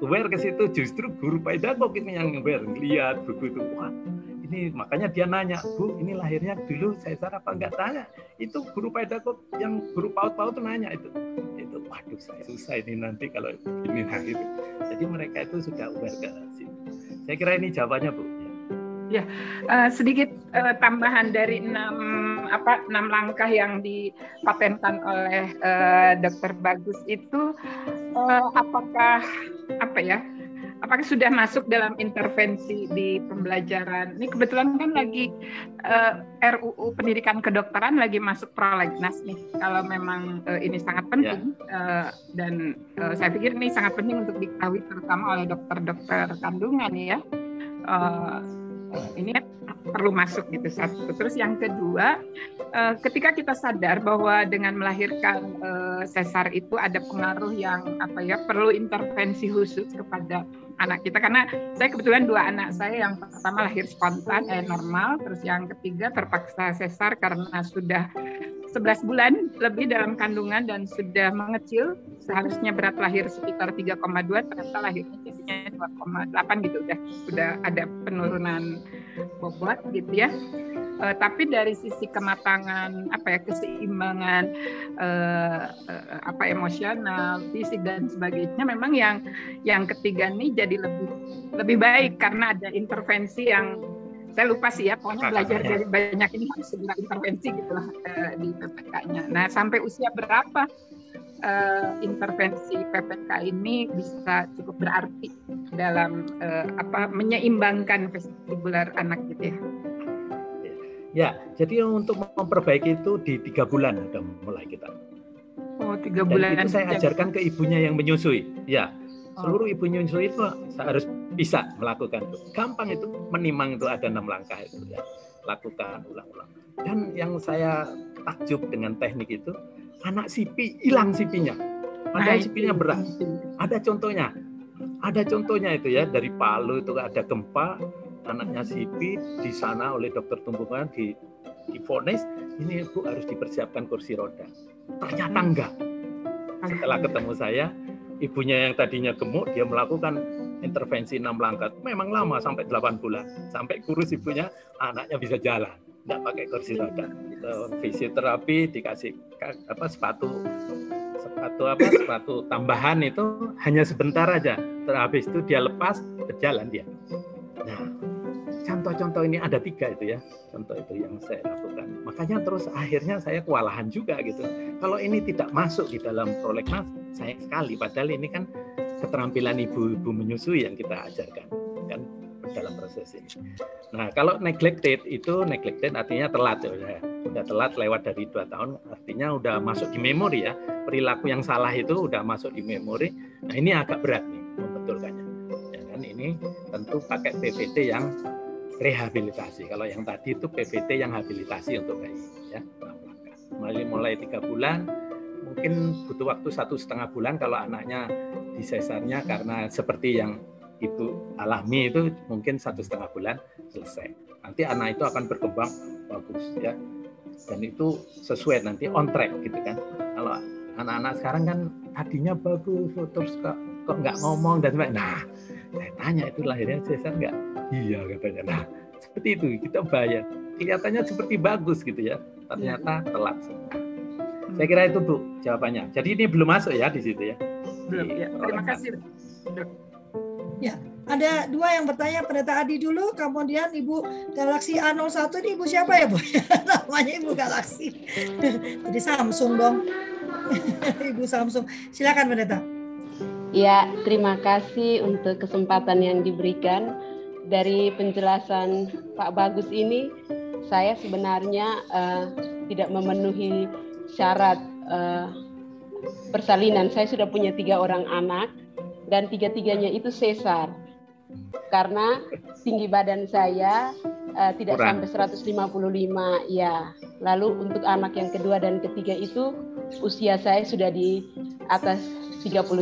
aware ke situ justru guru pedagog ini yang aware lihat buku itu. Wah ini makanya dia nanya bu ini lahirnya dulu saya apa enggak tanya. Itu guru pedagog yang guru paut-paut nanya itu. Itu waduh saya susah ini nanti kalau ini nah gitu jadi mereka itu sudah aware ke situ. Saya kira ini jawabannya bu Ya, uh, sedikit uh, tambahan dari enam apa enam langkah yang dipatenkan oleh uh, Dokter Bagus itu, uh, apakah apa ya? Apakah sudah masuk dalam intervensi di pembelajaran? Ini kebetulan kan lagi uh, RUU Pendidikan Kedokteran lagi masuk prolegnas nih. Kalau memang uh, ini sangat penting yeah. Ya. uh, dan uh, saya pikir ini sangat penting untuk diketahui terutama oleh dokter-dokter kandungan ya. Uh, ini perlu masuk gitu satu. Terus yang kedua, uh, ketika kita sadar bahwa dengan melahirkan uh, sesar itu ada pengaruh yang apa ya perlu intervensi khusus kepada anak kita. Karena saya kebetulan dua anak saya. Yang pertama lahir spontan eh normal, terus yang ketiga terpaksa sesar karena sudah 11 bulan lebih dalam kandungan dan sudah mengecil. Seharusnya berat lahir sekitar 3,2 ternyata lahirnya jadinya 2,8 gitu. Udah sudah ada penurunan bobot gitu ya uh, tapi dari sisi kematangan apa ya keseimbangan uh, uh, apa emosional fisik dan sebagainya memang yang yang ketiga ini jadi lebih lebih baik karena ada intervensi yang saya lupa sih ya pokoknya belajar dari banyak ini harus segera intervensi gitu lah di PPK-nya. Nah sampai usia berapa uh, intervensi PPK ini bisa cukup berarti dalam uh, apa menyeimbangkan vestibular anak gitu ya? Ya, jadi untuk memperbaiki itu di tiga bulan udah mulai kita. Oh, tiga bulan. Dan itu saya ajarkan ke ibunya yang menyusui. Ya, seluruh ibu nyusu itu harus bisa melakukan itu. Gampang itu menimang itu ada enam langkah itu ya. Lakukan ulang-ulang. Dan yang saya takjub dengan teknik itu, anak sipi hilang sipinya. Padahal sipinya berat. Ada contohnya. Ada contohnya itu ya dari Palu itu ada gempa, anaknya sipi di sana oleh dokter tumbuhan di difonis ini ibu harus dipersiapkan kursi roda. Ternyata enggak. Setelah ketemu saya, ibunya yang tadinya gemuk dia melakukan intervensi enam langkah memang lama sampai 8 bulan sampai kurus ibunya anaknya bisa jalan tidak pakai kursi roda. Fisioterapi dikasih apa sepatu sepatu apa sepatu tambahan itu hanya sebentar aja. Terhabis itu dia lepas berjalan dia. Nah contoh-contoh ini ada tiga itu ya. Contoh itu yang saya lakukan. Makanya terus akhirnya saya kewalahan juga gitu. Kalau ini tidak masuk di dalam prolegnas sayang sekali. Padahal ini kan keterampilan ibu-ibu menyusui yang kita ajarkan. kan dalam proses ini. Nah kalau neglected itu neglected artinya telat ya, udah telat lewat dari dua tahun artinya udah masuk di memori ya perilaku yang salah itu udah masuk di memori. Nah ini agak berat nih membetulkannya. Ya kan ini tentu pakai PVT yang rehabilitasi. Kalau yang tadi itu PVT yang habilitasi untuk bayi ya. Mulai mulai tiga bulan mungkin butuh waktu satu setengah bulan kalau anaknya disesarnya karena seperti yang ibu alami itu mungkin satu setengah bulan selesai. Nanti anak itu akan berkembang bagus ya dan itu sesuai nanti on track gitu kan. Kalau anak-anak sekarang kan tadinya bagus terus kok kok nggak ngomong dan sebagainya. Nah, saya tanya itu lahirnya sesar nggak? Iya katanya. Nah, seperti itu kita bayar. Kelihatannya seperti bagus gitu ya, ternyata telat semua. Saya kira itu Bu jawabannya. Jadi ini belum masuk ya di situ ya. Belum. Ya. Terima kasih. Ya, ada dua yang bertanya pendeta Adi dulu, kemudian Ibu Galaxy A01 ini Ibu siapa ya Bu? Namanya Ibu Galaxy. Jadi Samsung dong. Ibu Samsung. Silakan pendeta. Ya, terima kasih untuk kesempatan yang diberikan dari penjelasan Pak Bagus ini. Saya sebenarnya uh, tidak memenuhi syarat uh, persalinan. Saya sudah punya tiga orang anak dan tiga-tiganya itu sesar karena tinggi badan saya uh, tidak Kurang. sampai 155 ya. Lalu untuk anak yang kedua dan ketiga itu usia saya sudah di atas 33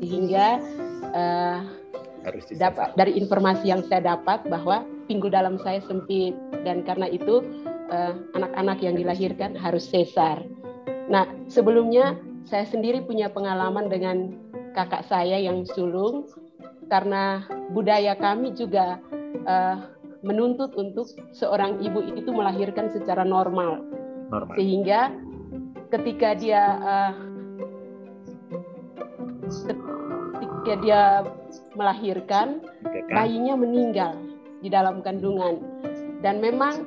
sehingga uh, dapat dari informasi yang saya dapat bahwa pinggul dalam saya sempit dan karena itu Eh, anak-anak uh, yang dilahirkan harus sesar. Nah, sebelumnya saya sendiri punya pengalaman dengan kakak saya yang sulung karena budaya kami juga uh, menuntut untuk seorang ibu itu melahirkan secara normal. normal. Sehingga ketika dia uh, ketika dia melahirkan bayinya meninggal di dalam kandungan dan memang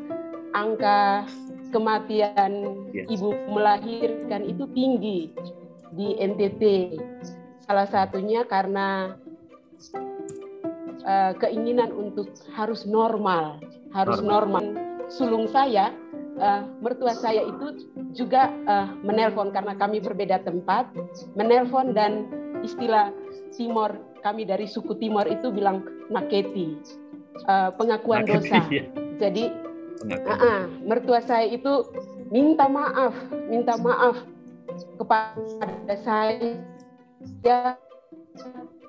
angka kematian yes. ibu melahirkan itu tinggi di NTT. Salah satunya karena uh, keinginan untuk harus normal, harus normal. normal. Sulung saya, uh, mertua saya itu juga uh, menelpon karena kami berbeda tempat, menelpon dan istilah Timor kami dari suku Timor itu bilang naketi uh, pengakuan Makin dosa. iya. Jadi. Uh -uh, mertua saya itu minta maaf, minta maaf kepada saya. Ya,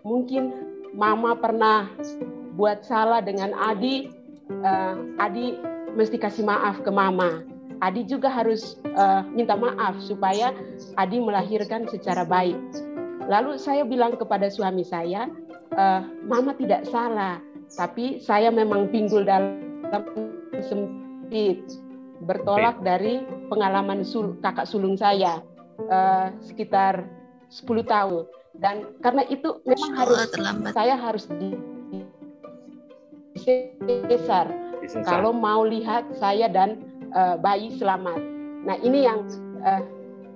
mungkin mama pernah buat salah dengan Adi, uh, Adi mesti kasih maaf ke mama. Adi juga harus uh, minta maaf supaya Adi melahirkan secara baik. Lalu saya bilang kepada suami saya, uh, mama tidak salah, tapi saya memang pinggul dalam sempit, bertolak okay. dari pengalaman sul kakak sulung saya uh, sekitar 10 tahun. Dan karena itu memang harus terlambat. saya harus di besar kalau mau lihat saya dan uh, bayi selamat. Nah ini yang uh,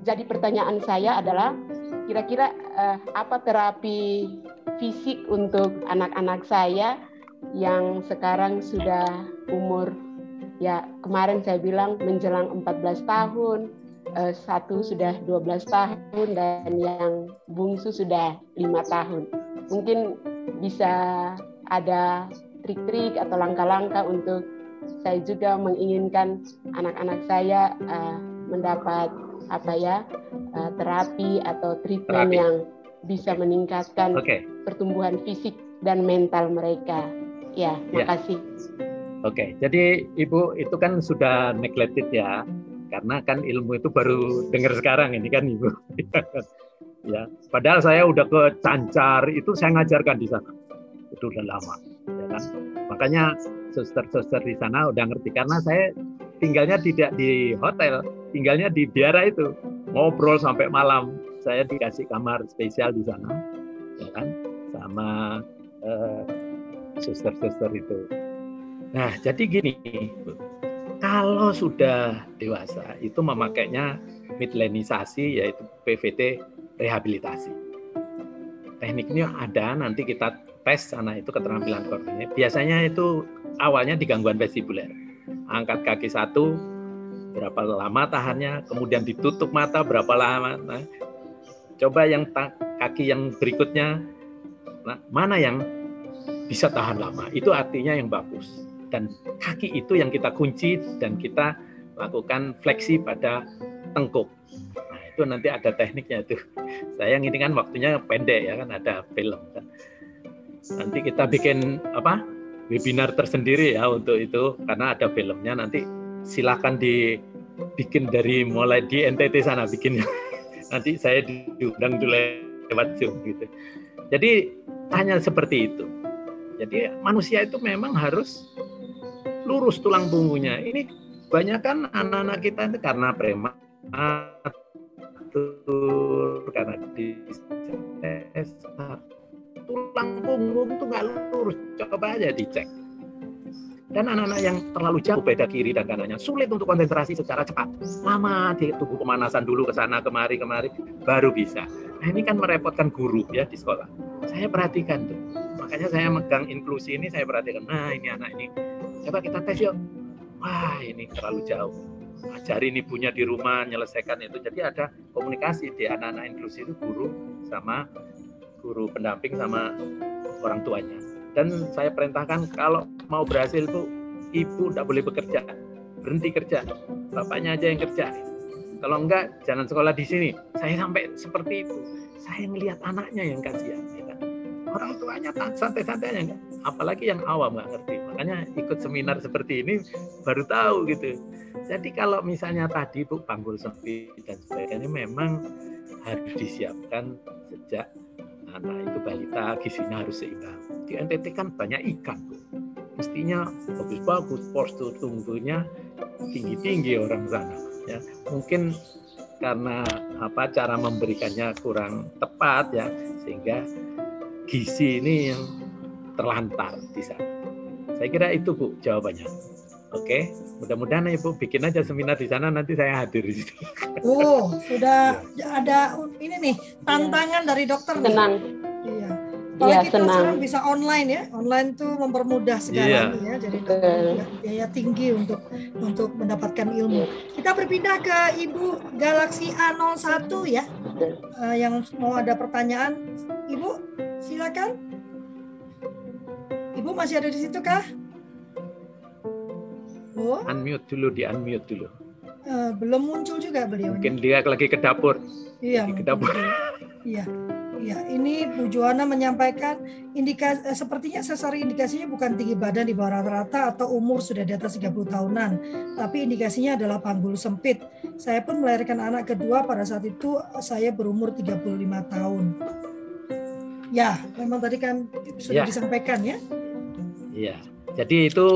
jadi pertanyaan saya adalah kira-kira uh, apa terapi fisik untuk anak-anak saya yang sekarang sudah umur ya kemarin saya bilang menjelang 14 tahun, uh, satu sudah 12 tahun dan yang bungsu sudah lima tahun. Mungkin bisa ada trik-trik atau langkah-langkah untuk saya juga menginginkan anak-anak saya uh, mendapat apa ya uh, terapi atau treatment terapi. yang bisa meningkatkan okay. pertumbuhan fisik dan mental mereka. Ya, ya. makasih. Oke, jadi Ibu itu kan sudah neglected ya, karena kan ilmu itu baru dengar sekarang ini kan Ibu. ya, padahal saya udah ke Cancar itu saya ngajarkan di sana, itu udah lama, ya kan. Makanya suster-suster di sana udah ngerti karena saya tinggalnya tidak di hotel, tinggalnya di biara itu. Ngobrol sampai malam. Saya dikasih kamar spesial di sana, ya kan, sama uh, suster-suster itu. Nah, jadi gini, kalau sudah dewasa itu memakainya midlenisasi yaitu PVT rehabilitasi. Tekniknya ada, nanti kita tes sana itu keterampilan koordinat. Biasanya itu awalnya di gangguan vestibuler. Angkat kaki satu, berapa lama tahannya, kemudian ditutup mata berapa lama. Nah, coba yang kaki yang berikutnya, nah, mana yang bisa tahan lama? Itu artinya yang bagus. Dan kaki itu yang kita kunci dan kita lakukan fleksi pada tengkuk. Nah, itu nanti ada tekniknya itu. Sayang ini kan waktunya pendek ya kan ada film kan. Nanti kita bikin apa? webinar tersendiri ya untuk itu karena ada filmnya nanti silakan dibikin dari mulai di NTT sana bikinnya nanti saya diundang dulu lewat Zoom gitu jadi hanya seperti itu jadi manusia itu memang harus lurus tulang punggungnya. Ini banyak kan anak-anak kita itu karena prematur karena di tulang punggung tuh nggak lurus coba aja dicek. Dan anak-anak yang terlalu jauh beda kiri dan kanannya sulit untuk konsentrasi secara cepat. Lama dia tunggu pemanasan dulu ke sana kemari kemari baru bisa. Nah ini kan merepotkan guru ya di sekolah. Saya perhatikan tuh. Makanya saya megang inklusi ini saya perhatikan. Nah ini anak ini coba kita tes yuk wah ini terlalu jauh ajarin ibunya di rumah menyelesaikan itu jadi ada komunikasi di anak-anak inklusi itu guru sama guru pendamping sama orang tuanya. Dan saya perintahkan kalau mau berhasil tuh ibu tidak boleh bekerja, berhenti kerja, bapaknya aja yang kerja. Kalau enggak, jangan sekolah di sini. Saya sampai seperti itu. Saya melihat anaknya yang kasihan. Ya kan? Orang tuanya santai-santai. Apalagi yang awam nggak ngerti. Makanya ikut seminar seperti ini baru tahu gitu. Jadi kalau misalnya tadi Bu panggul sempit dan sebagainya memang harus disiapkan sejak anak itu balita gizinya harus seimbang. Di NTT kan banyak ikan tuh. Mestinya bagus-bagus postur tubuhnya tinggi-tinggi orang sana. Ya, mungkin karena apa cara memberikannya kurang tepat ya sehingga gizi ini yang terlantar di sana. Saya kira itu Bu jawabannya. Oke, mudah-mudahan Ibu bikin aja seminar di sana nanti saya hadir di situ. Oh, sudah ya. ada ini nih tantangan ya. dari dokter. Senang. Iya. Kalau ya, kita senang. sekarang bisa online ya, online tuh mempermudah segalanya ya, jadi biaya tinggi untuk untuk mendapatkan ilmu. Kita berpindah ke Ibu Galaxy A01 ya, uh, yang mau ada pertanyaan. Ibu, silakan. Ibu masih ada di situ kah? Oh. Unmute dulu, di unmute dulu. Uh, belum muncul juga beliau. Mungkin dia lagi ke dapur. Iya. Lagi ke dapur. Iya. Ya, ini Bu Joana menyampaikan indikasi eh, sepertinya sesar indikasinya bukan tinggi badan di bawah rata-rata atau umur sudah di atas 30 tahunan, tapi indikasinya adalah panggul sempit. Saya pun melahirkan anak kedua pada saat itu saya berumur 35 tahun. Ya, memang tadi kan sudah ya. disampaikan ya. Iya. Jadi itu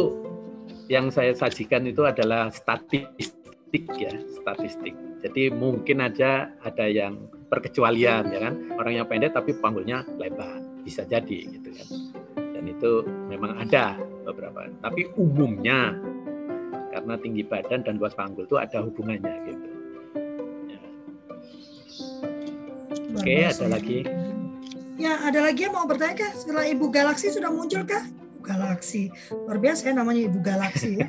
yang saya sajikan itu adalah statistik ya, statistik. Jadi mungkin aja ada yang perkecualian ya kan, orangnya pendek tapi panggulnya lebar, bisa jadi gitu kan. Dan itu memang ada beberapa. Tapi umumnya karena tinggi badan dan luas panggul itu ada hubungannya gitu. Ya. Oke, ada lagi. Ya, ada lagi yang mau bertanya kah? Setelah Ibu Galaksi sudah muncul kah? Galaksi. Luar biasa ya namanya Ibu Galaksi ya.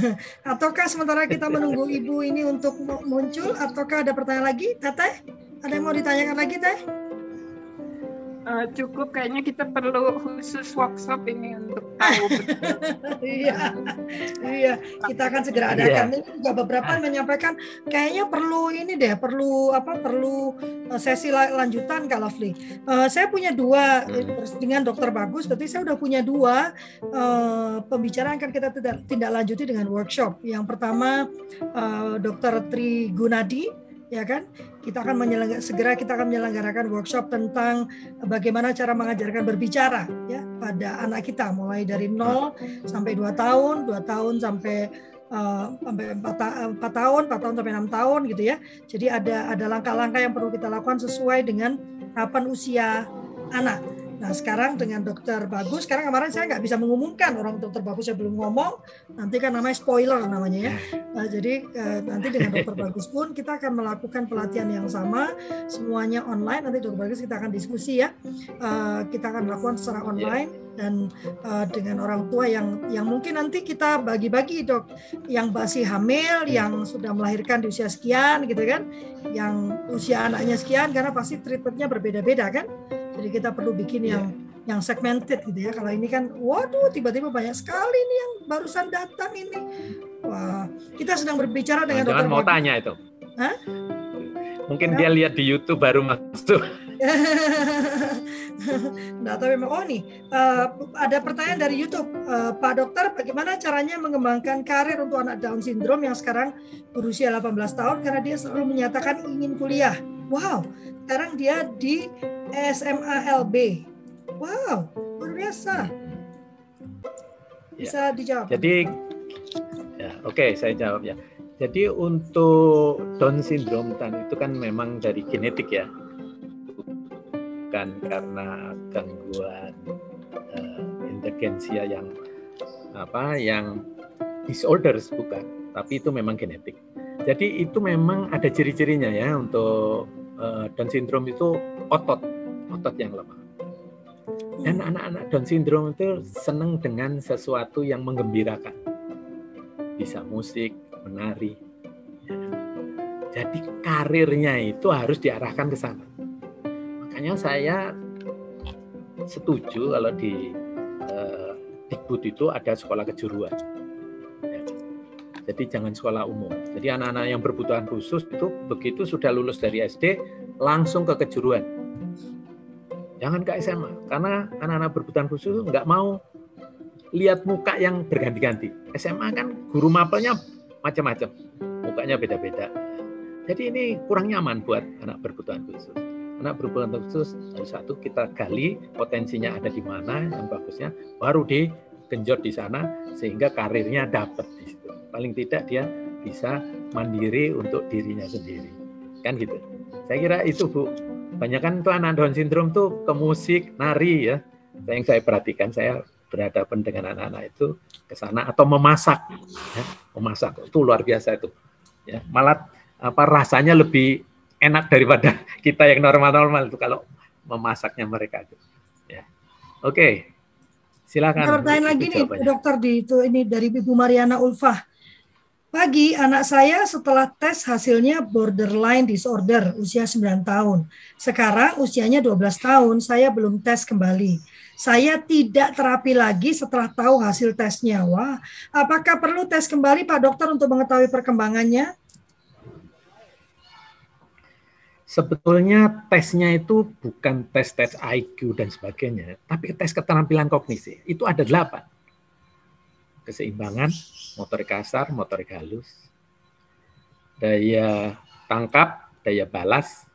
ataukah sementara kita menunggu Ibu ini untuk muncul ataukah ada pertanyaan lagi? Teteh, ada yang mau ditanyakan lagi Teh? Uh, cukup kayaknya kita perlu khusus workshop ini untuk tahu iya. Iya. Kita akan segera iya. adakan. Ini juga beberapa yang menyampaikan kayaknya perlu ini deh perlu apa perlu uh, sesi lanjutan Kak Lovely. Uh, saya punya dua hmm. dengan dokter bagus berarti saya udah punya dua uh, pembicaraan kan kita tidak tindak lanjuti dengan workshop. Yang pertama uh, dokter Tri Gunadi ya kan? Kita akan menyelenggarakan segera kita akan menyelenggarakan workshop tentang bagaimana cara mengajarkan berbicara ya pada anak kita mulai dari 0 sampai 2 tahun, 2 tahun sampai uh, sampai 4, 4 tahun, 4 tahun sampai 6 tahun gitu ya. Jadi ada ada langkah-langkah yang perlu kita lakukan sesuai dengan tahapan usia anak. Nah sekarang dengan dokter bagus, sekarang kemarin saya nggak bisa mengumumkan orang dokter bagus saya belum ngomong, nanti kan namanya spoiler namanya ya. Nah, jadi eh, nanti dengan dokter bagus pun kita akan melakukan pelatihan yang sama, semuanya online. Nanti dokter bagus kita akan diskusi ya, uh, kita akan melakukan secara online dan uh, dengan orang tua yang yang mungkin nanti kita bagi-bagi dok, yang masih hamil, yang sudah melahirkan di usia sekian gitu kan, yang usia anaknya sekian karena pasti treatmentnya berbeda-beda kan. Jadi kita perlu bikin yeah. yang yang segmented gitu ya. Kalau ini kan, waduh, tiba-tiba banyak sekali nih yang barusan datang ini. Wah, kita sedang berbicara dengan Jangan dokter. mau Babi. tanya itu. Hah? Mungkin ya. dia lihat di YouTube baru masuk. nah, tapi memang oh nih uh, ada pertanyaan dari YouTube uh, Pak Dokter bagaimana caranya mengembangkan karir untuk anak Down syndrome yang sekarang berusia 18 tahun karena dia selalu menyatakan ingin kuliah. Wow, sekarang dia di SMA LB. Wow, luar biasa. Bisa ya. dijawab. Jadi, ya, oke, okay, saya jawab ya. Jadi untuk Down syndrome itu kan memang dari genetik ya, bukan karena gangguan uh, inteligensia yang apa, yang disorders bukan, tapi itu memang genetik. Jadi itu memang ada ciri-cirinya ya untuk uh, Down syndrome itu otot otot yang lemah. Dan hmm. anak-anak Down syndrome itu senang dengan sesuatu yang menggembirakan. Bisa musik, menari. Ya. Jadi karirnya itu harus diarahkan ke sana. Makanya saya setuju kalau di eh, Dikbud itu ada sekolah kejuruan. Jadi jangan sekolah umum. Jadi anak-anak yang berkebutuhan khusus itu begitu sudah lulus dari SD langsung ke kejuruan jangan ke SMA karena anak-anak berkebutuhan khusus nggak mau lihat muka yang berganti-ganti. SMA kan guru mapelnya macam-macam, mukanya beda-beda. Jadi ini kurang nyaman buat anak berkebutuhan khusus. Anak berkebutuhan khusus harus satu kita gali potensinya ada di mana yang bagusnya, baru digenjot di sana sehingga karirnya dapat di situ. Paling tidak dia bisa mandiri untuk dirinya sendiri. Kan gitu. Saya kira itu Bu banyak kan tuh anak Down syndrome tuh ke musik, nari ya. Yang saya perhatikan, saya berhadapan dengan anak-anak itu ke sana atau memasak, ya. memasak itu luar biasa itu. Ya, malah apa rasanya lebih enak daripada kita yang normal-normal itu kalau memasaknya mereka itu. Ya. Oke, silakan. Pertanyaan lagi nih, dokter di itu ini dari Ibu Mariana Ulfah. Pagi, anak saya setelah tes hasilnya borderline disorder, usia 9 tahun. Sekarang usianya 12 tahun, saya belum tes kembali. saya tidak terapi lagi setelah tahu hasil tesnya. Wah, apakah perlu tes kembali Pak Dokter untuk mengetahui perkembangannya? Sebetulnya tesnya itu bukan tes-tes IQ dan sebagainya, tapi tes keterampilan kognisi. Itu ada delapan. Keseimbangan, motorik kasar, motorik halus, daya tangkap, daya balas,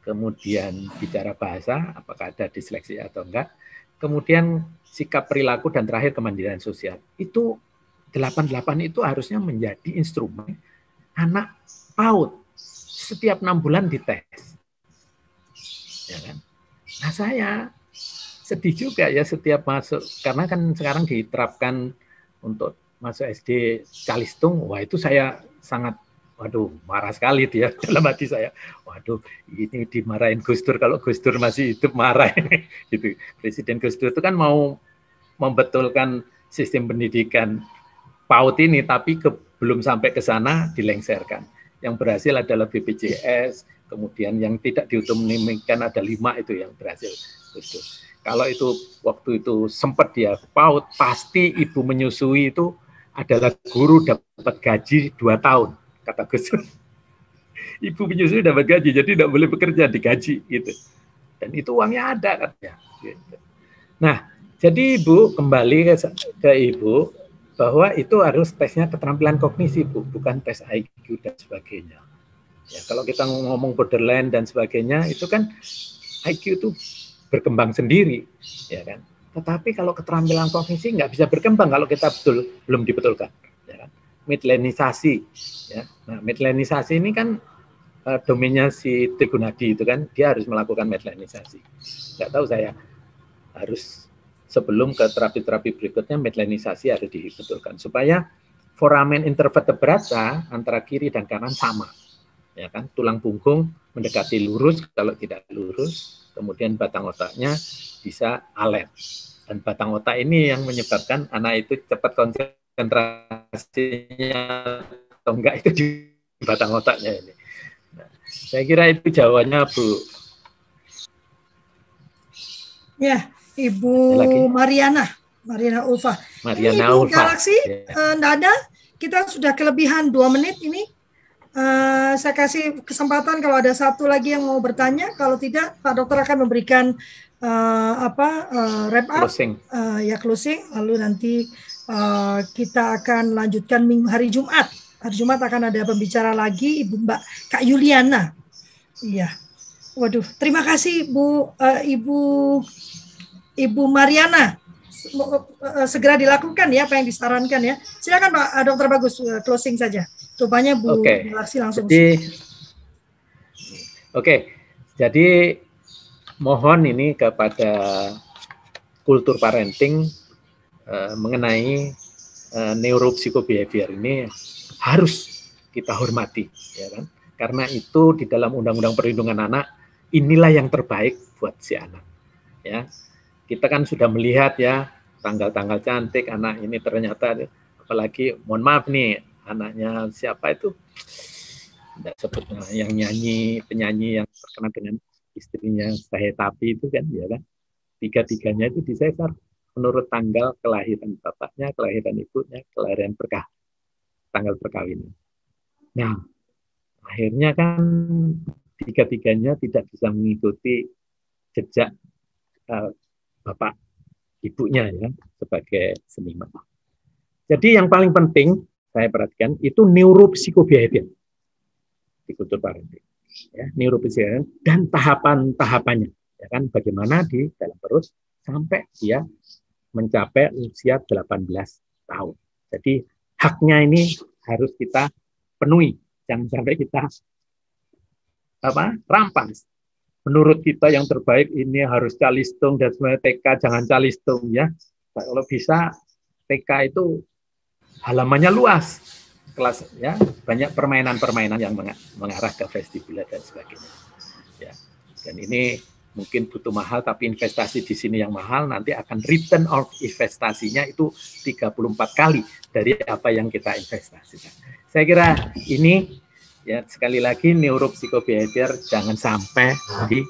kemudian bicara bahasa, apakah ada disleksi atau enggak, kemudian sikap perilaku dan terakhir kemandirian sosial. Itu delapan-delapan itu harusnya menjadi instrumen anak PAUD setiap enam bulan dites. Ya kan? Nah saya sedih juga ya setiap masuk karena kan sekarang diterapkan untuk masuk SD Calistung, wah itu saya sangat waduh marah sekali dia dalam hati saya waduh ini dimarahin Gus Dur kalau Gus Dur masih hidup marah ini gitu Presiden Gus Dur itu kan mau membetulkan sistem pendidikan PAUD ini tapi ke, belum sampai ke sana dilengserkan yang berhasil adalah BPJS, kemudian yang tidak diutumkan ada lima itu yang berhasil. Itu. Kalau itu waktu itu sempat dia paut, pasti ibu menyusui itu adalah guru dapat gaji dua tahun, kata Gus. ibu menyusui dapat gaji, jadi tidak boleh bekerja digaji gitu. Dan itu uangnya ada katanya. Gitu. Nah, jadi ibu kembali ke, ke ibu bahwa itu harus tesnya keterampilan kognisi bu, bukan tes IQ dan sebagainya. Ya, kalau kita ngomong borderline dan sebagainya itu kan IQ itu berkembang sendiri, ya kan. Tetapi kalau keterampilan kognisi nggak bisa berkembang kalau kita betul belum dibetulkan. Ya kan? Midlenisasi, ya. Nah, midlenisasi ini kan uh, domainnya si Trigunadi itu kan dia harus melakukan midlenisasi. Nggak tahu saya harus sebelum ke terapi-terapi berikutnya midlineisasi harus dibetulkan supaya foramen intervertebrata antara kiri dan kanan sama ya kan tulang punggung mendekati lurus kalau tidak lurus kemudian batang otaknya bisa alert dan batang otak ini yang menyebabkan anak itu cepat konsentrasinya atau enggak itu di batang otaknya ini nah, saya kira itu jawabannya Bu ya Ibu Mariana, Mariana Ulfa. Mariana ini Ibu Ulfa. Galaksi, yeah. uh, ada. Kita sudah kelebihan dua menit ini. Uh, saya kasih kesempatan kalau ada satu lagi yang mau bertanya. Kalau tidak, Pak Dokter akan memberikan uh, apa uh, wrap up, closing. Uh, ya closing. Lalu nanti uh, kita akan lanjutkan minggu hari Jumat. Hari Jumat akan ada pembicara lagi, Ibu Mbak Kak Yuliana. Iya. Waduh, terima kasih Bu uh, Ibu Ibu Mariana eh, segera dilakukan ya apa yang disarankan ya. Silakan Pak eh, Dokter Bagus eh, closing saja. Rupanya Bu okay. langsung. Jadi, Oke, okay. jadi mohon ini kepada kultur parenting uh, mengenai uh, neuropsikobehavior ini harus kita hormati, ya kan? Karena itu di dalam Undang-Undang Perlindungan Anak inilah yang terbaik buat si anak, ya kita kan sudah melihat ya tanggal-tanggal cantik anak ini ternyata apalagi mohon maaf nih anaknya siapa itu tidak sebut yang nyanyi penyanyi yang terkenal dengan istrinya saya tapi itu kan ya kan tiga-tiganya itu disesar menurut tanggal kelahiran bapaknya, kelahiran ibunya, kelahiran berkah, tanggal perkawinan. Nah, akhirnya kan tiga-tiganya tidak bisa mengikuti jejak uh, bapak ibunya ya sebagai seniman. Jadi yang paling penting saya perhatikan itu neuropsikobehavior di kultur parenting. Ya, neuropsikobehavior dan tahapan-tahapannya ya kan bagaimana di dalam perut sampai dia mencapai usia 18 tahun. Jadi haknya ini harus kita penuhi, jangan sampai kita apa rampas menurut kita yang terbaik ini harus calistung dan sebenarnya TK jangan calistung ya. Kalau bisa TK itu halamannya luas. Kelas ya. Banyak permainan-permainan yang mengarah ke vestibular dan sebagainya ya. Dan ini mungkin butuh mahal tapi investasi di sini yang mahal nanti akan return of investasinya itu 34 kali dari apa yang kita investasikan. Saya kira ini ya sekali lagi neuropsikobehavior jangan sampai di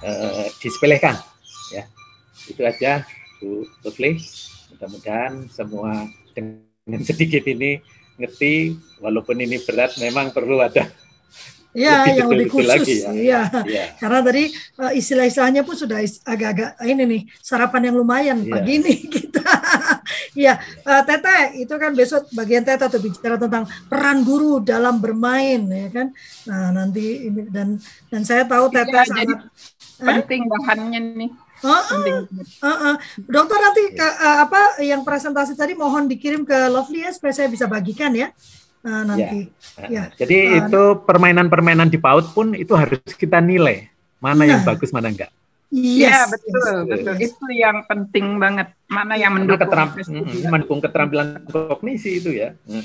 uh, disepelekan ya itu aja Bu Putri. Mudah-mudahan semua dengan sedikit ini ngerti, walaupun ini berat, memang perlu ada Iya, yang lebih khusus. lagi ya. Iya. ya. Karena tadi uh, istilah-istilahnya pun sudah agak-agak ini nih sarapan yang lumayan Iya. pagi ini kita. Iya, uh, Tete itu kan besok bagian Tete tuh bicara tentang peran guru dalam bermain ya kan. Nah, nanti ini dan dan saya tahu Tete Iya, jadi sangat penting bahannya nih. Oh, Penting. uh, uh. Dokter nanti ke, uh, apa yang presentasi tadi mohon dikirim ke Lovely ya supaya saya bisa bagikan ya. Nah, nanti. Ya. Jadi Uh, itu permainan-permainan di PAUD pun itu harus kita nilai mana yang Nah. bagus mana enggak. Yes, Iya betul yes. betul itu yang penting banget mana yang mendukung keteram- prestasi. mm, mendukung keterampilan kognisi itu ya. Mm.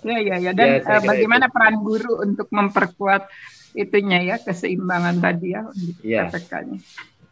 Ya ya ya dan Ya, eh, bagaimana peran guru untuk memperkuat itunya ya keseimbangan tadi ya untuk Iya.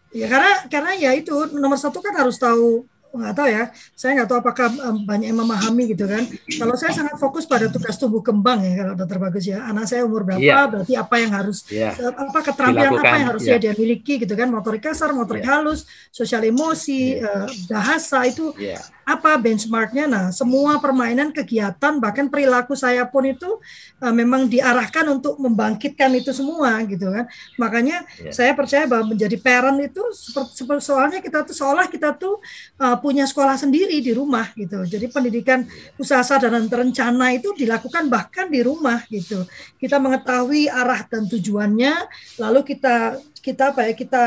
Ya karena karena ya itu nomor satu kan harus tahu nggak tahu ya saya nggak tahu apakah um, banyak yang memahami gitu kan kalau saya sangat fokus pada tugas tumbuh kembang ya kalau dokter bagus ya anak saya umur berapa Iya. berarti apa yang harus Ya. apa keterampilan apa yang harus iya. dia miliki gitu kan motorik kasar motorik Iya. halus sosial emosi eh, bahasa itu Ya. Apa benchmarknya? Nah semua permainan kegiatan bahkan perilaku saya pun itu eh, memang diarahkan untuk membangkitkan itu semua gitu kan. Makanya Ya. saya percaya bahwa menjadi parent itu seperti, seperti soalnya kita tuh seolah kita tuh uh, punya sekolah sendiri di rumah gitu. Jadi pendidikan usaha sadar dan terencana itu dilakukan bahkan di rumah gitu. Kita mengetahui arah dan tujuannya lalu kita kita apa ya kita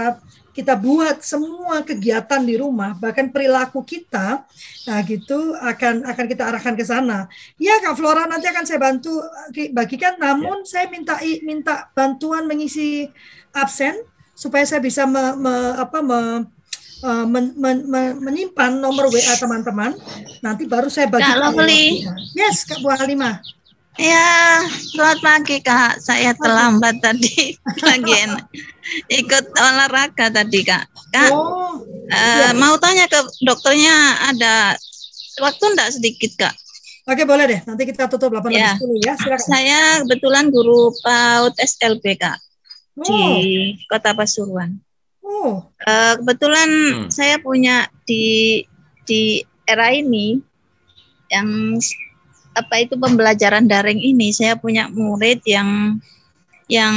kita buat semua kegiatan di rumah bahkan perilaku kita nah gitu akan akan kita arahkan ke sana. Ya Kak Flora nanti akan saya bantu uh, bagikan. Namun saya minta minta bantuan mengisi absen supaya saya bisa me, me- apa me- uh, men- men- men- menyimpan nomor WA teman-teman. Nanti baru saya bagikan Kak Lovely. yes Kak Bu Halimah. Ya, selamat pagi Kak. Saya terlambat tadi. Lagi enak. Ikut olahraga tadi Kak. Kak, oh eh, mau tanya ke dokternya ada waktu enggak sedikit Kak? oke boleh deh nanti kita tutup 8 Ya. lebih 10 ya silakan Saya kebetulan guru PAUD SLB Kak di oh Kota Pasuruan. oh Eh, kebetulan Hmm. saya punya di di era ini yang apa itu pembelajaran daring ini saya punya murid yang yang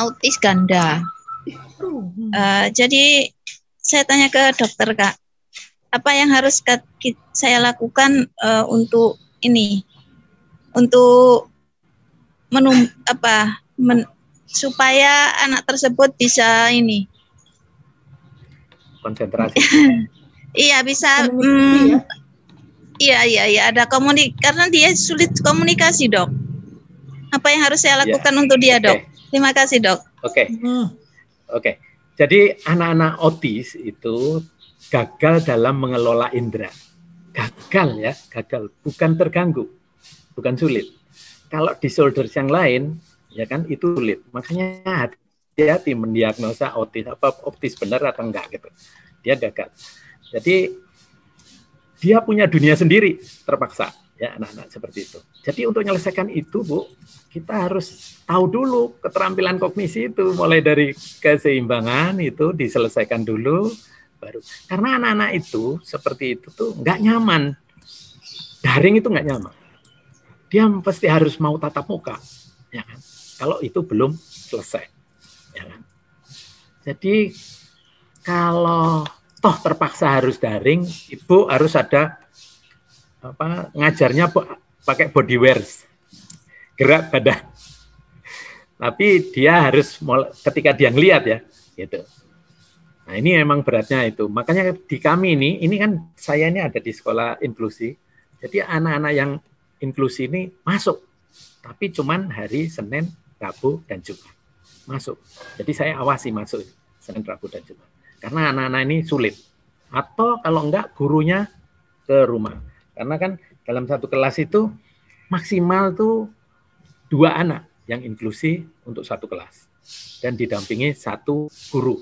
autis ganda. Eh, jadi saya tanya ke dokter kak, apa yang harus saya lakukan eh, untuk ini, untuk menum apa men- supaya anak tersebut bisa ini Konsentrasi. Iya bisa. Mm, ya. Iya iya iya ada komunik karena dia sulit komunikasi dok. Apa yang harus saya Iya. lakukan untuk dia dok? Terima kasih dok. Oke. Hmm. Oke, jadi anak-anak otis itu gagal dalam mengelola indera. Gagal ya, gagal, bukan terganggu, bukan sulit. Kalau disorders yang lain, ya kan itu sulit. Makanya hati-hati mendiagnosa otis apa optis benar atau enggak gitu. Dia gagal. Jadi dia punya dunia sendiri terpaksa ya anak-anak seperti itu. Jadi untuk menyelesaikan itu, Bu, kita harus tahu dulu keterampilan kognisi itu. Mulai dari keseimbangan itu diselesaikan dulu baru. Karena anak-anak itu seperti itu tuh nggak nyaman. Daring itu nggak nyaman. Dia pasti harus mau tatap muka ya kan? Kalau itu belum selesai ya kan? Jadi kalau toh terpaksa harus daring ibu harus ada apa ngajarnya pakai body wears gerak badan. Tapi dia harus ketika dia ngelihat ya, gitu. Nah ini memang beratnya itu. Makanya di kami ini, ini kan saya ini ada di sekolah inklusi. Jadi anak-anak yang inklusi ini masuk, tapi cuman hari Senin, Rabu, dan Jumat masuk. Jadi saya awasi masuk Senin, Rabu, dan Jumat. Karena anak-anak ini sulit. Atau kalau enggak gurunya ke rumah. Karena kan dalam satu kelas itu maksimal tuh dua anak yang inklusi untuk satu kelas. Dan didampingi satu guru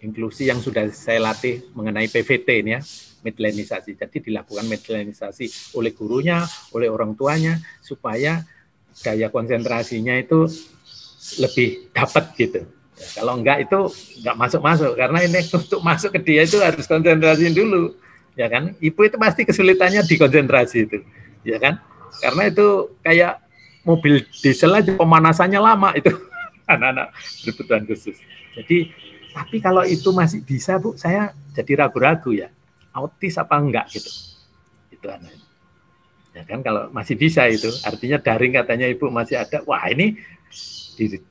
inklusi yang sudah saya latih mengenai PVT ini ya midlinisasi jadi dilakukan midlinisasi oleh gurunya oleh orang tuanya supaya daya konsentrasinya itu lebih dapat gitu. Kalau enggak itu enggak masuk-masuk karena ini untuk masuk ke dia itu harus konsentrasi dulu. Ya kan? Ibu itu pasti kesulitannya di konsentrasi itu. Ya kan? Karena itu kayak mobil diesel aja pemanasannya lama itu anak-anak berkebutuhan khusus. Jadi tapi kalau itu masih bisa Bu, saya jadi ragu-ragu ya. Autis apa enggak gitu. Itu anak. Ya kan kalau masih bisa itu, artinya daring katanya Ibu masih ada. Wah, ini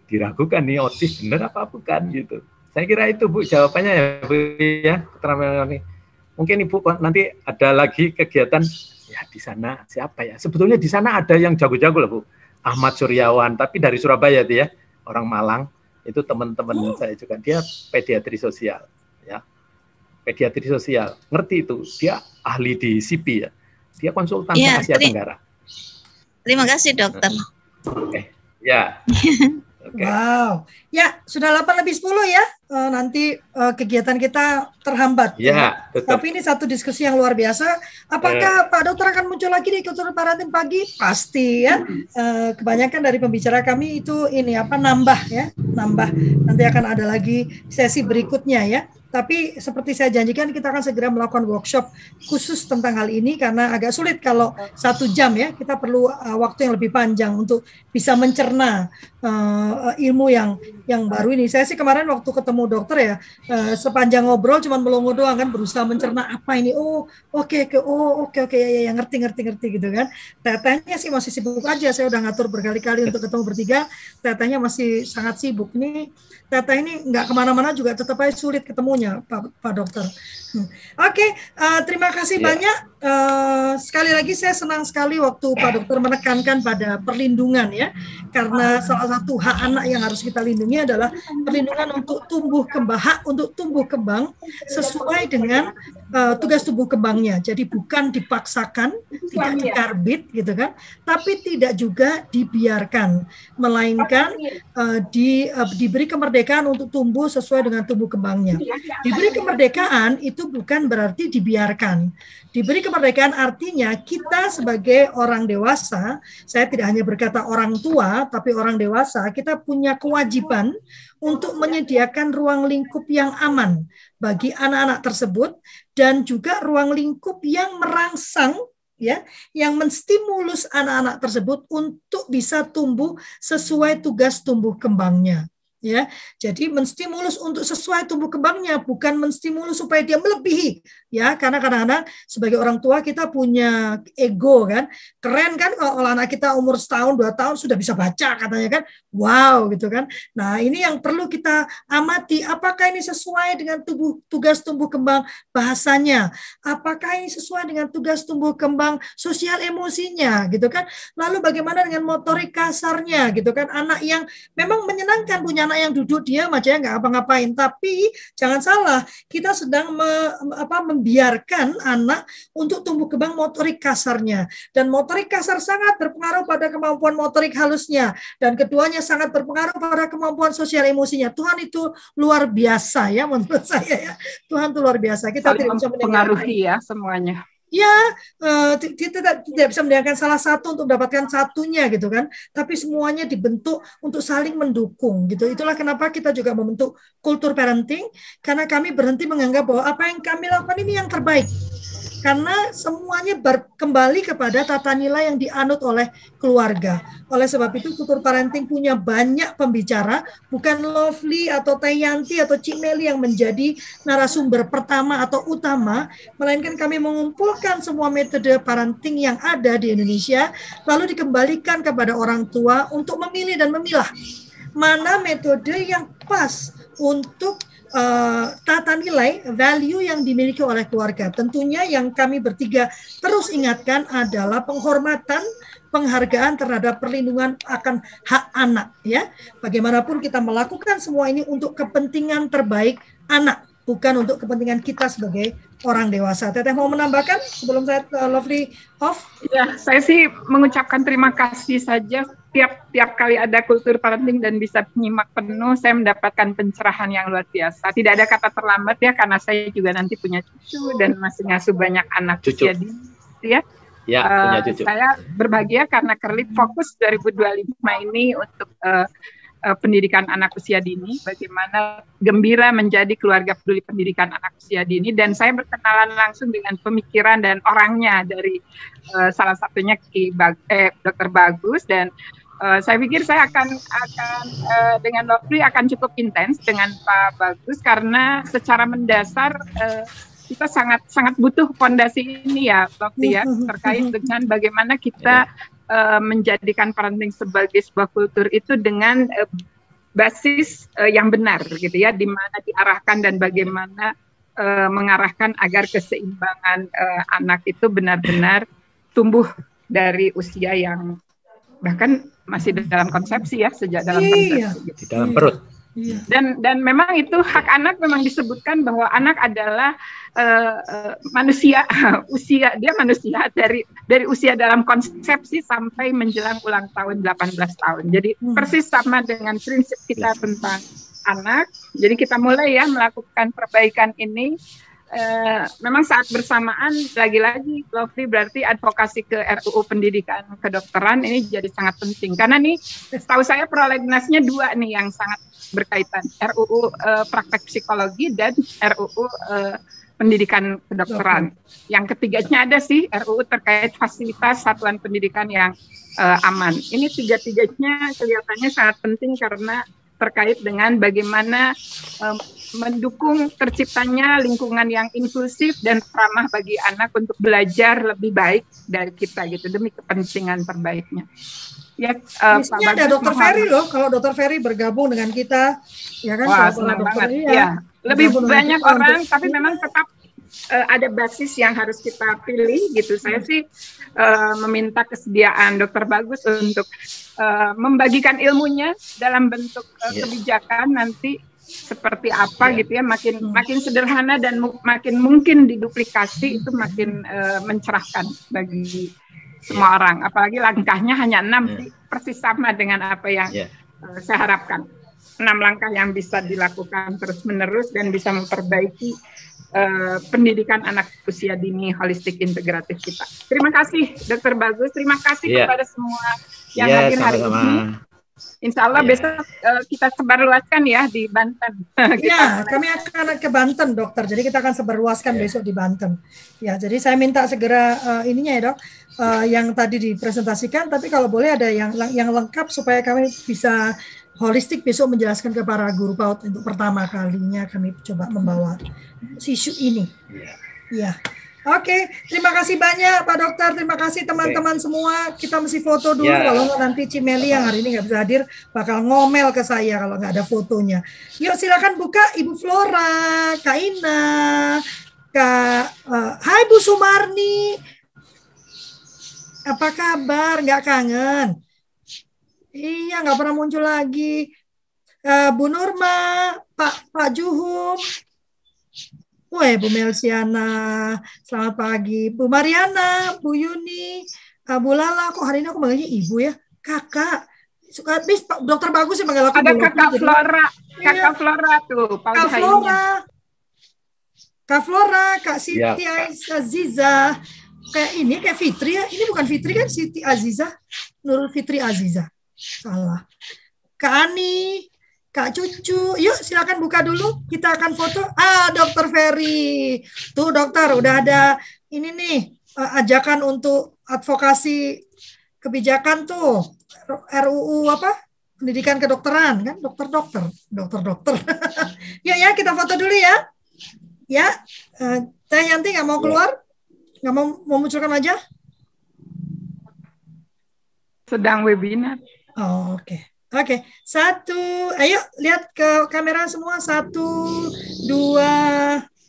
diragukan nih autis benar apa bukan gitu. Saya kira itu Bu jawabannya ya Bu ya, keterangan ini. Mungkin Ibu nanti ada lagi kegiatan ya di sana siapa ya? Sebetulnya di sana ada yang jago-jago loh Bu. Ahmad Suryawan, tapi dari Surabaya dia, orang Malang itu teman-teman oh. saya juga dia pediatri sosial ya pediatri sosial ngerti itu dia ahli di CP ya dia konsultan ya, Asia Tenggara terima kasih dokter oke okay. ya Okay. Wow, ya sudah 8 lebih 10 ya. Uh, nanti uh, kegiatan kita terhambat. Ya. Tapi ini satu diskusi yang luar biasa. Apakah ya. Pak Dokter akan muncul lagi di kultur parenting pagi? Pasti ya. Uh, kebanyakan dari pembicara kami itu ini apa nambah ya, nambah. Nanti akan ada lagi sesi berikutnya ya. Tapi seperti saya janjikan kita akan segera melakukan workshop khusus tentang hal ini karena agak sulit kalau satu jam ya kita perlu uh, waktu yang lebih panjang untuk bisa mencerna uh, ilmu yang yang baru ini. Saya sih kemarin waktu ketemu dokter ya uh, sepanjang ngobrol cuma melongo doang kan berusaha mencerna apa ini. Oh oke okay, okay, oh oke okay, oke okay, ya, ya, ya ngerti ngerti ngerti gitu kan. Tetehnya sih masih sibuk aja. Saya udah ngatur berkali-kali untuk ketemu bertiga. Tetehnya masih sangat sibuk nih Teteh ini nggak ke mana-mana juga tetap aja sulit ketemunya Pak, Pak Dokter. Hmm. Oke, okay, uh, eh, terima kasih yeah. banyak. Uh, sekali lagi saya senang sekali waktu Pak Dokter menekankan pada perlindungan ya, karena salah satu hak anak yang harus kita lindungi adalah perlindungan untuk tumbuh kembang, hak untuk tumbuh kembang sesuai dengan uh, tugas tubuh kembangnya. Jadi bukan dipaksakan, tidak dikarbit gitu kan, tapi tidak juga dibiarkan, melainkan uh, di uh, diberi kemerdekaan kemerdekaan untuk tumbuh sesuai dengan tumbuh kembangnya. Diberi kemerdekaan itu bukan berarti dibiarkan. Diberi kemerdekaan artinya kita sebagai orang dewasa, saya tidak hanya berkata orang tua, tapi orang dewasa, kita punya kewajiban untuk menyediakan ruang lingkup yang aman bagi anak-anak tersebut dan juga ruang lingkup yang merangsang ya yang menstimulus anak-anak tersebut untuk bisa tumbuh sesuai tugas tumbuh kembangnya ya jadi menstimulus untuk sesuai tumbuh kembangnya bukan menstimulus supaya dia melebihi. Ya karena kadang-kadang sebagai orang tua kita punya ego kan. Keren kan kalau anak kita umur setahun dua tahun sudah bisa baca katanya kan. Wow gitu kan. Nah ini yang perlu kita amati. Apakah ini sesuai dengan tubuh tugas tumbuh kembang bahasanya? Apakah ini sesuai dengan tugas tumbuh kembang sosial emosinya gitu kan. Lalu bagaimana dengan motorik kasarnya gitu kan. Anak yang memang menyenangkan punya anak yang duduk dia aja nggak apa-ngapain. Tapi jangan salah, kita sedang me, apa, membiarkan anak untuk tumbuh kembang motorik kasarnya. Dan motorik kasar sangat berpengaruh pada kemampuan motorik halusnya. Dan keduanya sangat berpengaruh pada kemampuan sosial emosinya. Tuhan itu luar biasa ya menurut saya ya. Tuhan itu luar biasa. Kita Saling tidak bisa mengaruhi ya semuanya ya uh, tidak tidak bisa mendengarkan salah satu untuk mendapatkan satunya gitu kan. Tapi semuanya dibentuk untuk saling mendukung gitu. Itulah kenapa kita juga membentuk kultur parenting. Karena kami berhenti menganggap bahwa apa yang kami lakukan ini yang terbaik karena semuanya kembali kepada tata nilai yang dianut oleh keluarga. Oleh sebab itu kultur parenting punya banyak pembicara, bukan Lovely atau Tayanti atau Cik Meli yang menjadi narasumber pertama atau utama, melainkan kami mengumpulkan semua metode parenting yang ada di Indonesia, lalu dikembalikan kepada orang tua untuk memilih dan memilah mana metode yang pas untuk uh, tata nilai value yang dimiliki oleh keluarga. Tentunya yang kami bertiga terus ingatkan adalah penghormatan penghargaan terhadap perlindungan akan hak anak ya. Bagaimanapun kita melakukan semua ini untuk kepentingan terbaik anak, bukan untuk kepentingan kita sebagai orang dewasa. Teteh mau menambahkan sebelum saya uh, lovely off? Ya, saya sih mengucapkan terima kasih saja tiap tiap kali ada kultur parenting dan bisa menyimak penuh, saya mendapatkan pencerahan yang luar biasa. Tidak ada kata terlambat ya, karena saya juga nanti punya cucu dan masih ngasuh banyak anak cucu. Jadi, ya. Ya, uh, punya cucu. Saya berbahagia karena Kerlit fokus 2025 ini untuk uh, uh, pendidikan anak usia dini, bagaimana gembira menjadi keluarga peduli pendidikan anak usia dini dan saya berkenalan langsung dengan pemikiran dan orangnya dari uh, salah satunya Ki Bag eh, Dr. Bagus dan uh, saya pikir saya akan akan uh, dengan Lovely akan cukup intens dengan Pak Bagus karena secara mendasar uh, kita sangat sangat butuh fondasi ini ya, Lovely ya, terkait dengan bagaimana kita uh, menjadikan parenting sebagai sebuah kultur itu dengan uh, basis uh, yang benar gitu ya, di mana diarahkan dan bagaimana uh, mengarahkan agar keseimbangan uh, anak itu benar-benar tumbuh dari usia yang bahkan masih dalam konsepsi ya sejak dalam iya. konsepsi gitu. di dalam perut. Iya. Dan dan memang itu hak anak memang disebutkan bahwa anak adalah uh, uh, manusia usia dia manusia dari dari usia dalam konsepsi sampai menjelang ulang tahun 18 tahun. Jadi Hmm. persis sama dengan prinsip kita tentang anak. Jadi kita mulai ya melakukan perbaikan ini. Eh, memang saat bersamaan lagi-lagi Lovely berarti advokasi ke RUU pendidikan kedokteran ini jadi sangat penting karena nih setahu saya prolegnasnya dua nih yang sangat berkaitan RUU eh, praktek psikologi dan RUU eh, pendidikan kedokteran. Yang ketiganya ada sih RUU terkait fasilitas satuan pendidikan yang eh, aman. Ini tiga-tiganya kelihatannya sangat penting karena terkait dengan bagaimana em, mendukung terciptanya lingkungan yang inklusif dan ramah bagi anak untuk belajar lebih baik dari kita gitu demi kepentingan terbaiknya. Ya, Di Pak ada Dokter Ferry loh. Kalau Dokter Ferry bergabung dengan kita, ya kan? Wah, senang banget. iya. Ya, lebih Bergabung banyak orang, untuk- tapi memang tetap eh, ada basis yang harus kita pilih gitu. Saya sih eh, meminta kesediaan Dokter Bagus untuk eh, membagikan ilmunya dalam bentuk Yes. kebijakan nanti seperti apa Ya. gitu ya makin Hmm. makin sederhana dan mu- makin mungkin diduplikasi itu makin eh, mencerahkan bagi semua orang apalagi langkahnya hanya enam sih, persis sama dengan apa yang Ya. eh, saya harapkan enam langkah yang bisa dilakukan terus menerus dan bisa memperbaiki eh, pendidikan anak usia dini holistik integratif kita. Terima kasih Dokter Bagus, terima kasih Iya. kepada semua yang Iya, hadir hari ini. Insya Allah Iya. besok eh, kita sebarluaskan ya di Banten. Ya, mulai. kami akan ke Banten, dokter. Jadi kita akan sebarluaskan Ya. besok di Banten. Ya, jadi saya minta segera eh, ininya ya dok, eh, yang tadi dipresentasikan. Tapi kalau boleh ada yang yang lengkap supaya kami bisa holistik besok menjelaskan ke para guru PAUD untuk pertama kalinya kami coba membawa isu ini. Iya. Ya. Oke, terima kasih banyak Pak Dokter. Terima kasih teman-teman semua. Kita mesti foto dulu Ya. kalau nggak nanti Cimeli yang hari ini nggak bisa hadir bakal ngomel ke saya kalau nggak ada fotonya. Yuk silakan buka Ibu Flora, Kak Ina, Kak eh, Hai Bu Sumarni. Apa kabar? Nggak kangen? Iya, nggak pernah muncul lagi. Eh, Bu Nurma, Pak Pak Juhum, Wah, Bu Melsiana, selamat pagi. Bu Mariana, Bu Yuni, Bu Lala, kok hari ini aku manggilnya Ibu ya? Kakak. Suka bis Pak Dokter Bagus yang manggil aku Ada Kakak Lutfi, jadi- Flora, Iya. Kakak Flora tuh, Pak Kak. Flora. Kak Flora, Kak Siti Ya. Aziza. Kayak ini, kayak Fitri ya. Ini bukan Fitri kan, Siti Aziza. Nurul Fitri Aziza. Salah. Kak Ani, Kak Cucu. Yuk silakan buka dulu. Kita akan foto. Ah, Dokter Ferry. Tuh dokter, udah ada ini nih eh, ajakan untuk advokasi kebijakan tuh. RUU apa? Pendidikan kedokteran kan, dokter-dokter, dokter-dokter. Yuk ya, kita foto dulu ya. Ya, eh, Teh Yanti nggak mau Ya. keluar? Nggak mau memunculkan wajah? sedang webinar. Oh, oke. Oke, satu. Ayo lihat ke kamera semua. Satu, dua,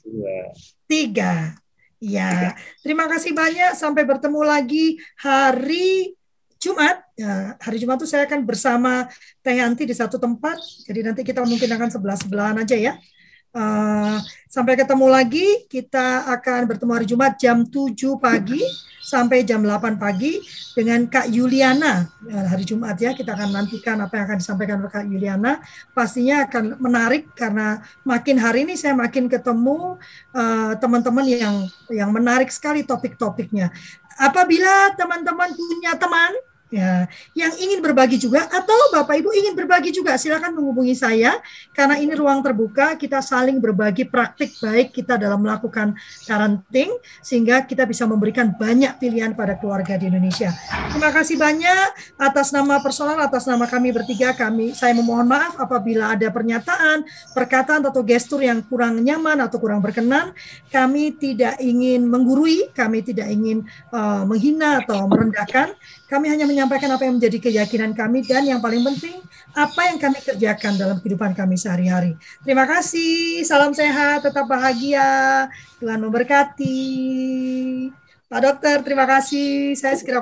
Dua. tiga. Ya, terima kasih banyak. Sampai bertemu lagi hari Jumat. Ya, hari Jumat itu saya akan bersama Teh Yanti di satu tempat. Jadi nanti kita mungkin akan sebelah-sebelahan aja ya. Eh, sampai ketemu lagi, kita akan bertemu hari Jumat jam 7 pagi sampai jam 8 pagi dengan Kak Yuliana Eh, hari Jumat ya. Kita akan nantikan apa yang akan disampaikan oleh Kak Yuliana. Pastinya akan menarik karena makin hari ini saya makin ketemu eh, teman-teman yang yang menarik sekali topik-topiknya. Apabila teman-teman punya teman Ya, yang ingin berbagi juga atau Bapak Ibu ingin berbagi juga silakan menghubungi saya karena ini ruang terbuka kita saling berbagi praktik baik kita dalam melakukan parenting sehingga kita bisa memberikan banyak pilihan pada keluarga di Indonesia. Terima kasih banyak atas nama personal atas nama kami bertiga kami saya memohon maaf apabila ada pernyataan, perkataan atau gestur yang kurang nyaman atau kurang berkenan. Kami tidak ingin menggurui, kami tidak ingin uh, menghina atau merendahkan. Kami hanya menyampaikan apa yang menjadi keyakinan kami dan yang paling penting apa yang kami kerjakan dalam kehidupan kami sehari-hari. Terima kasih, salam sehat, tetap bahagia, Tuhan memberkati. Pak Dokter, terima kasih. Saya segera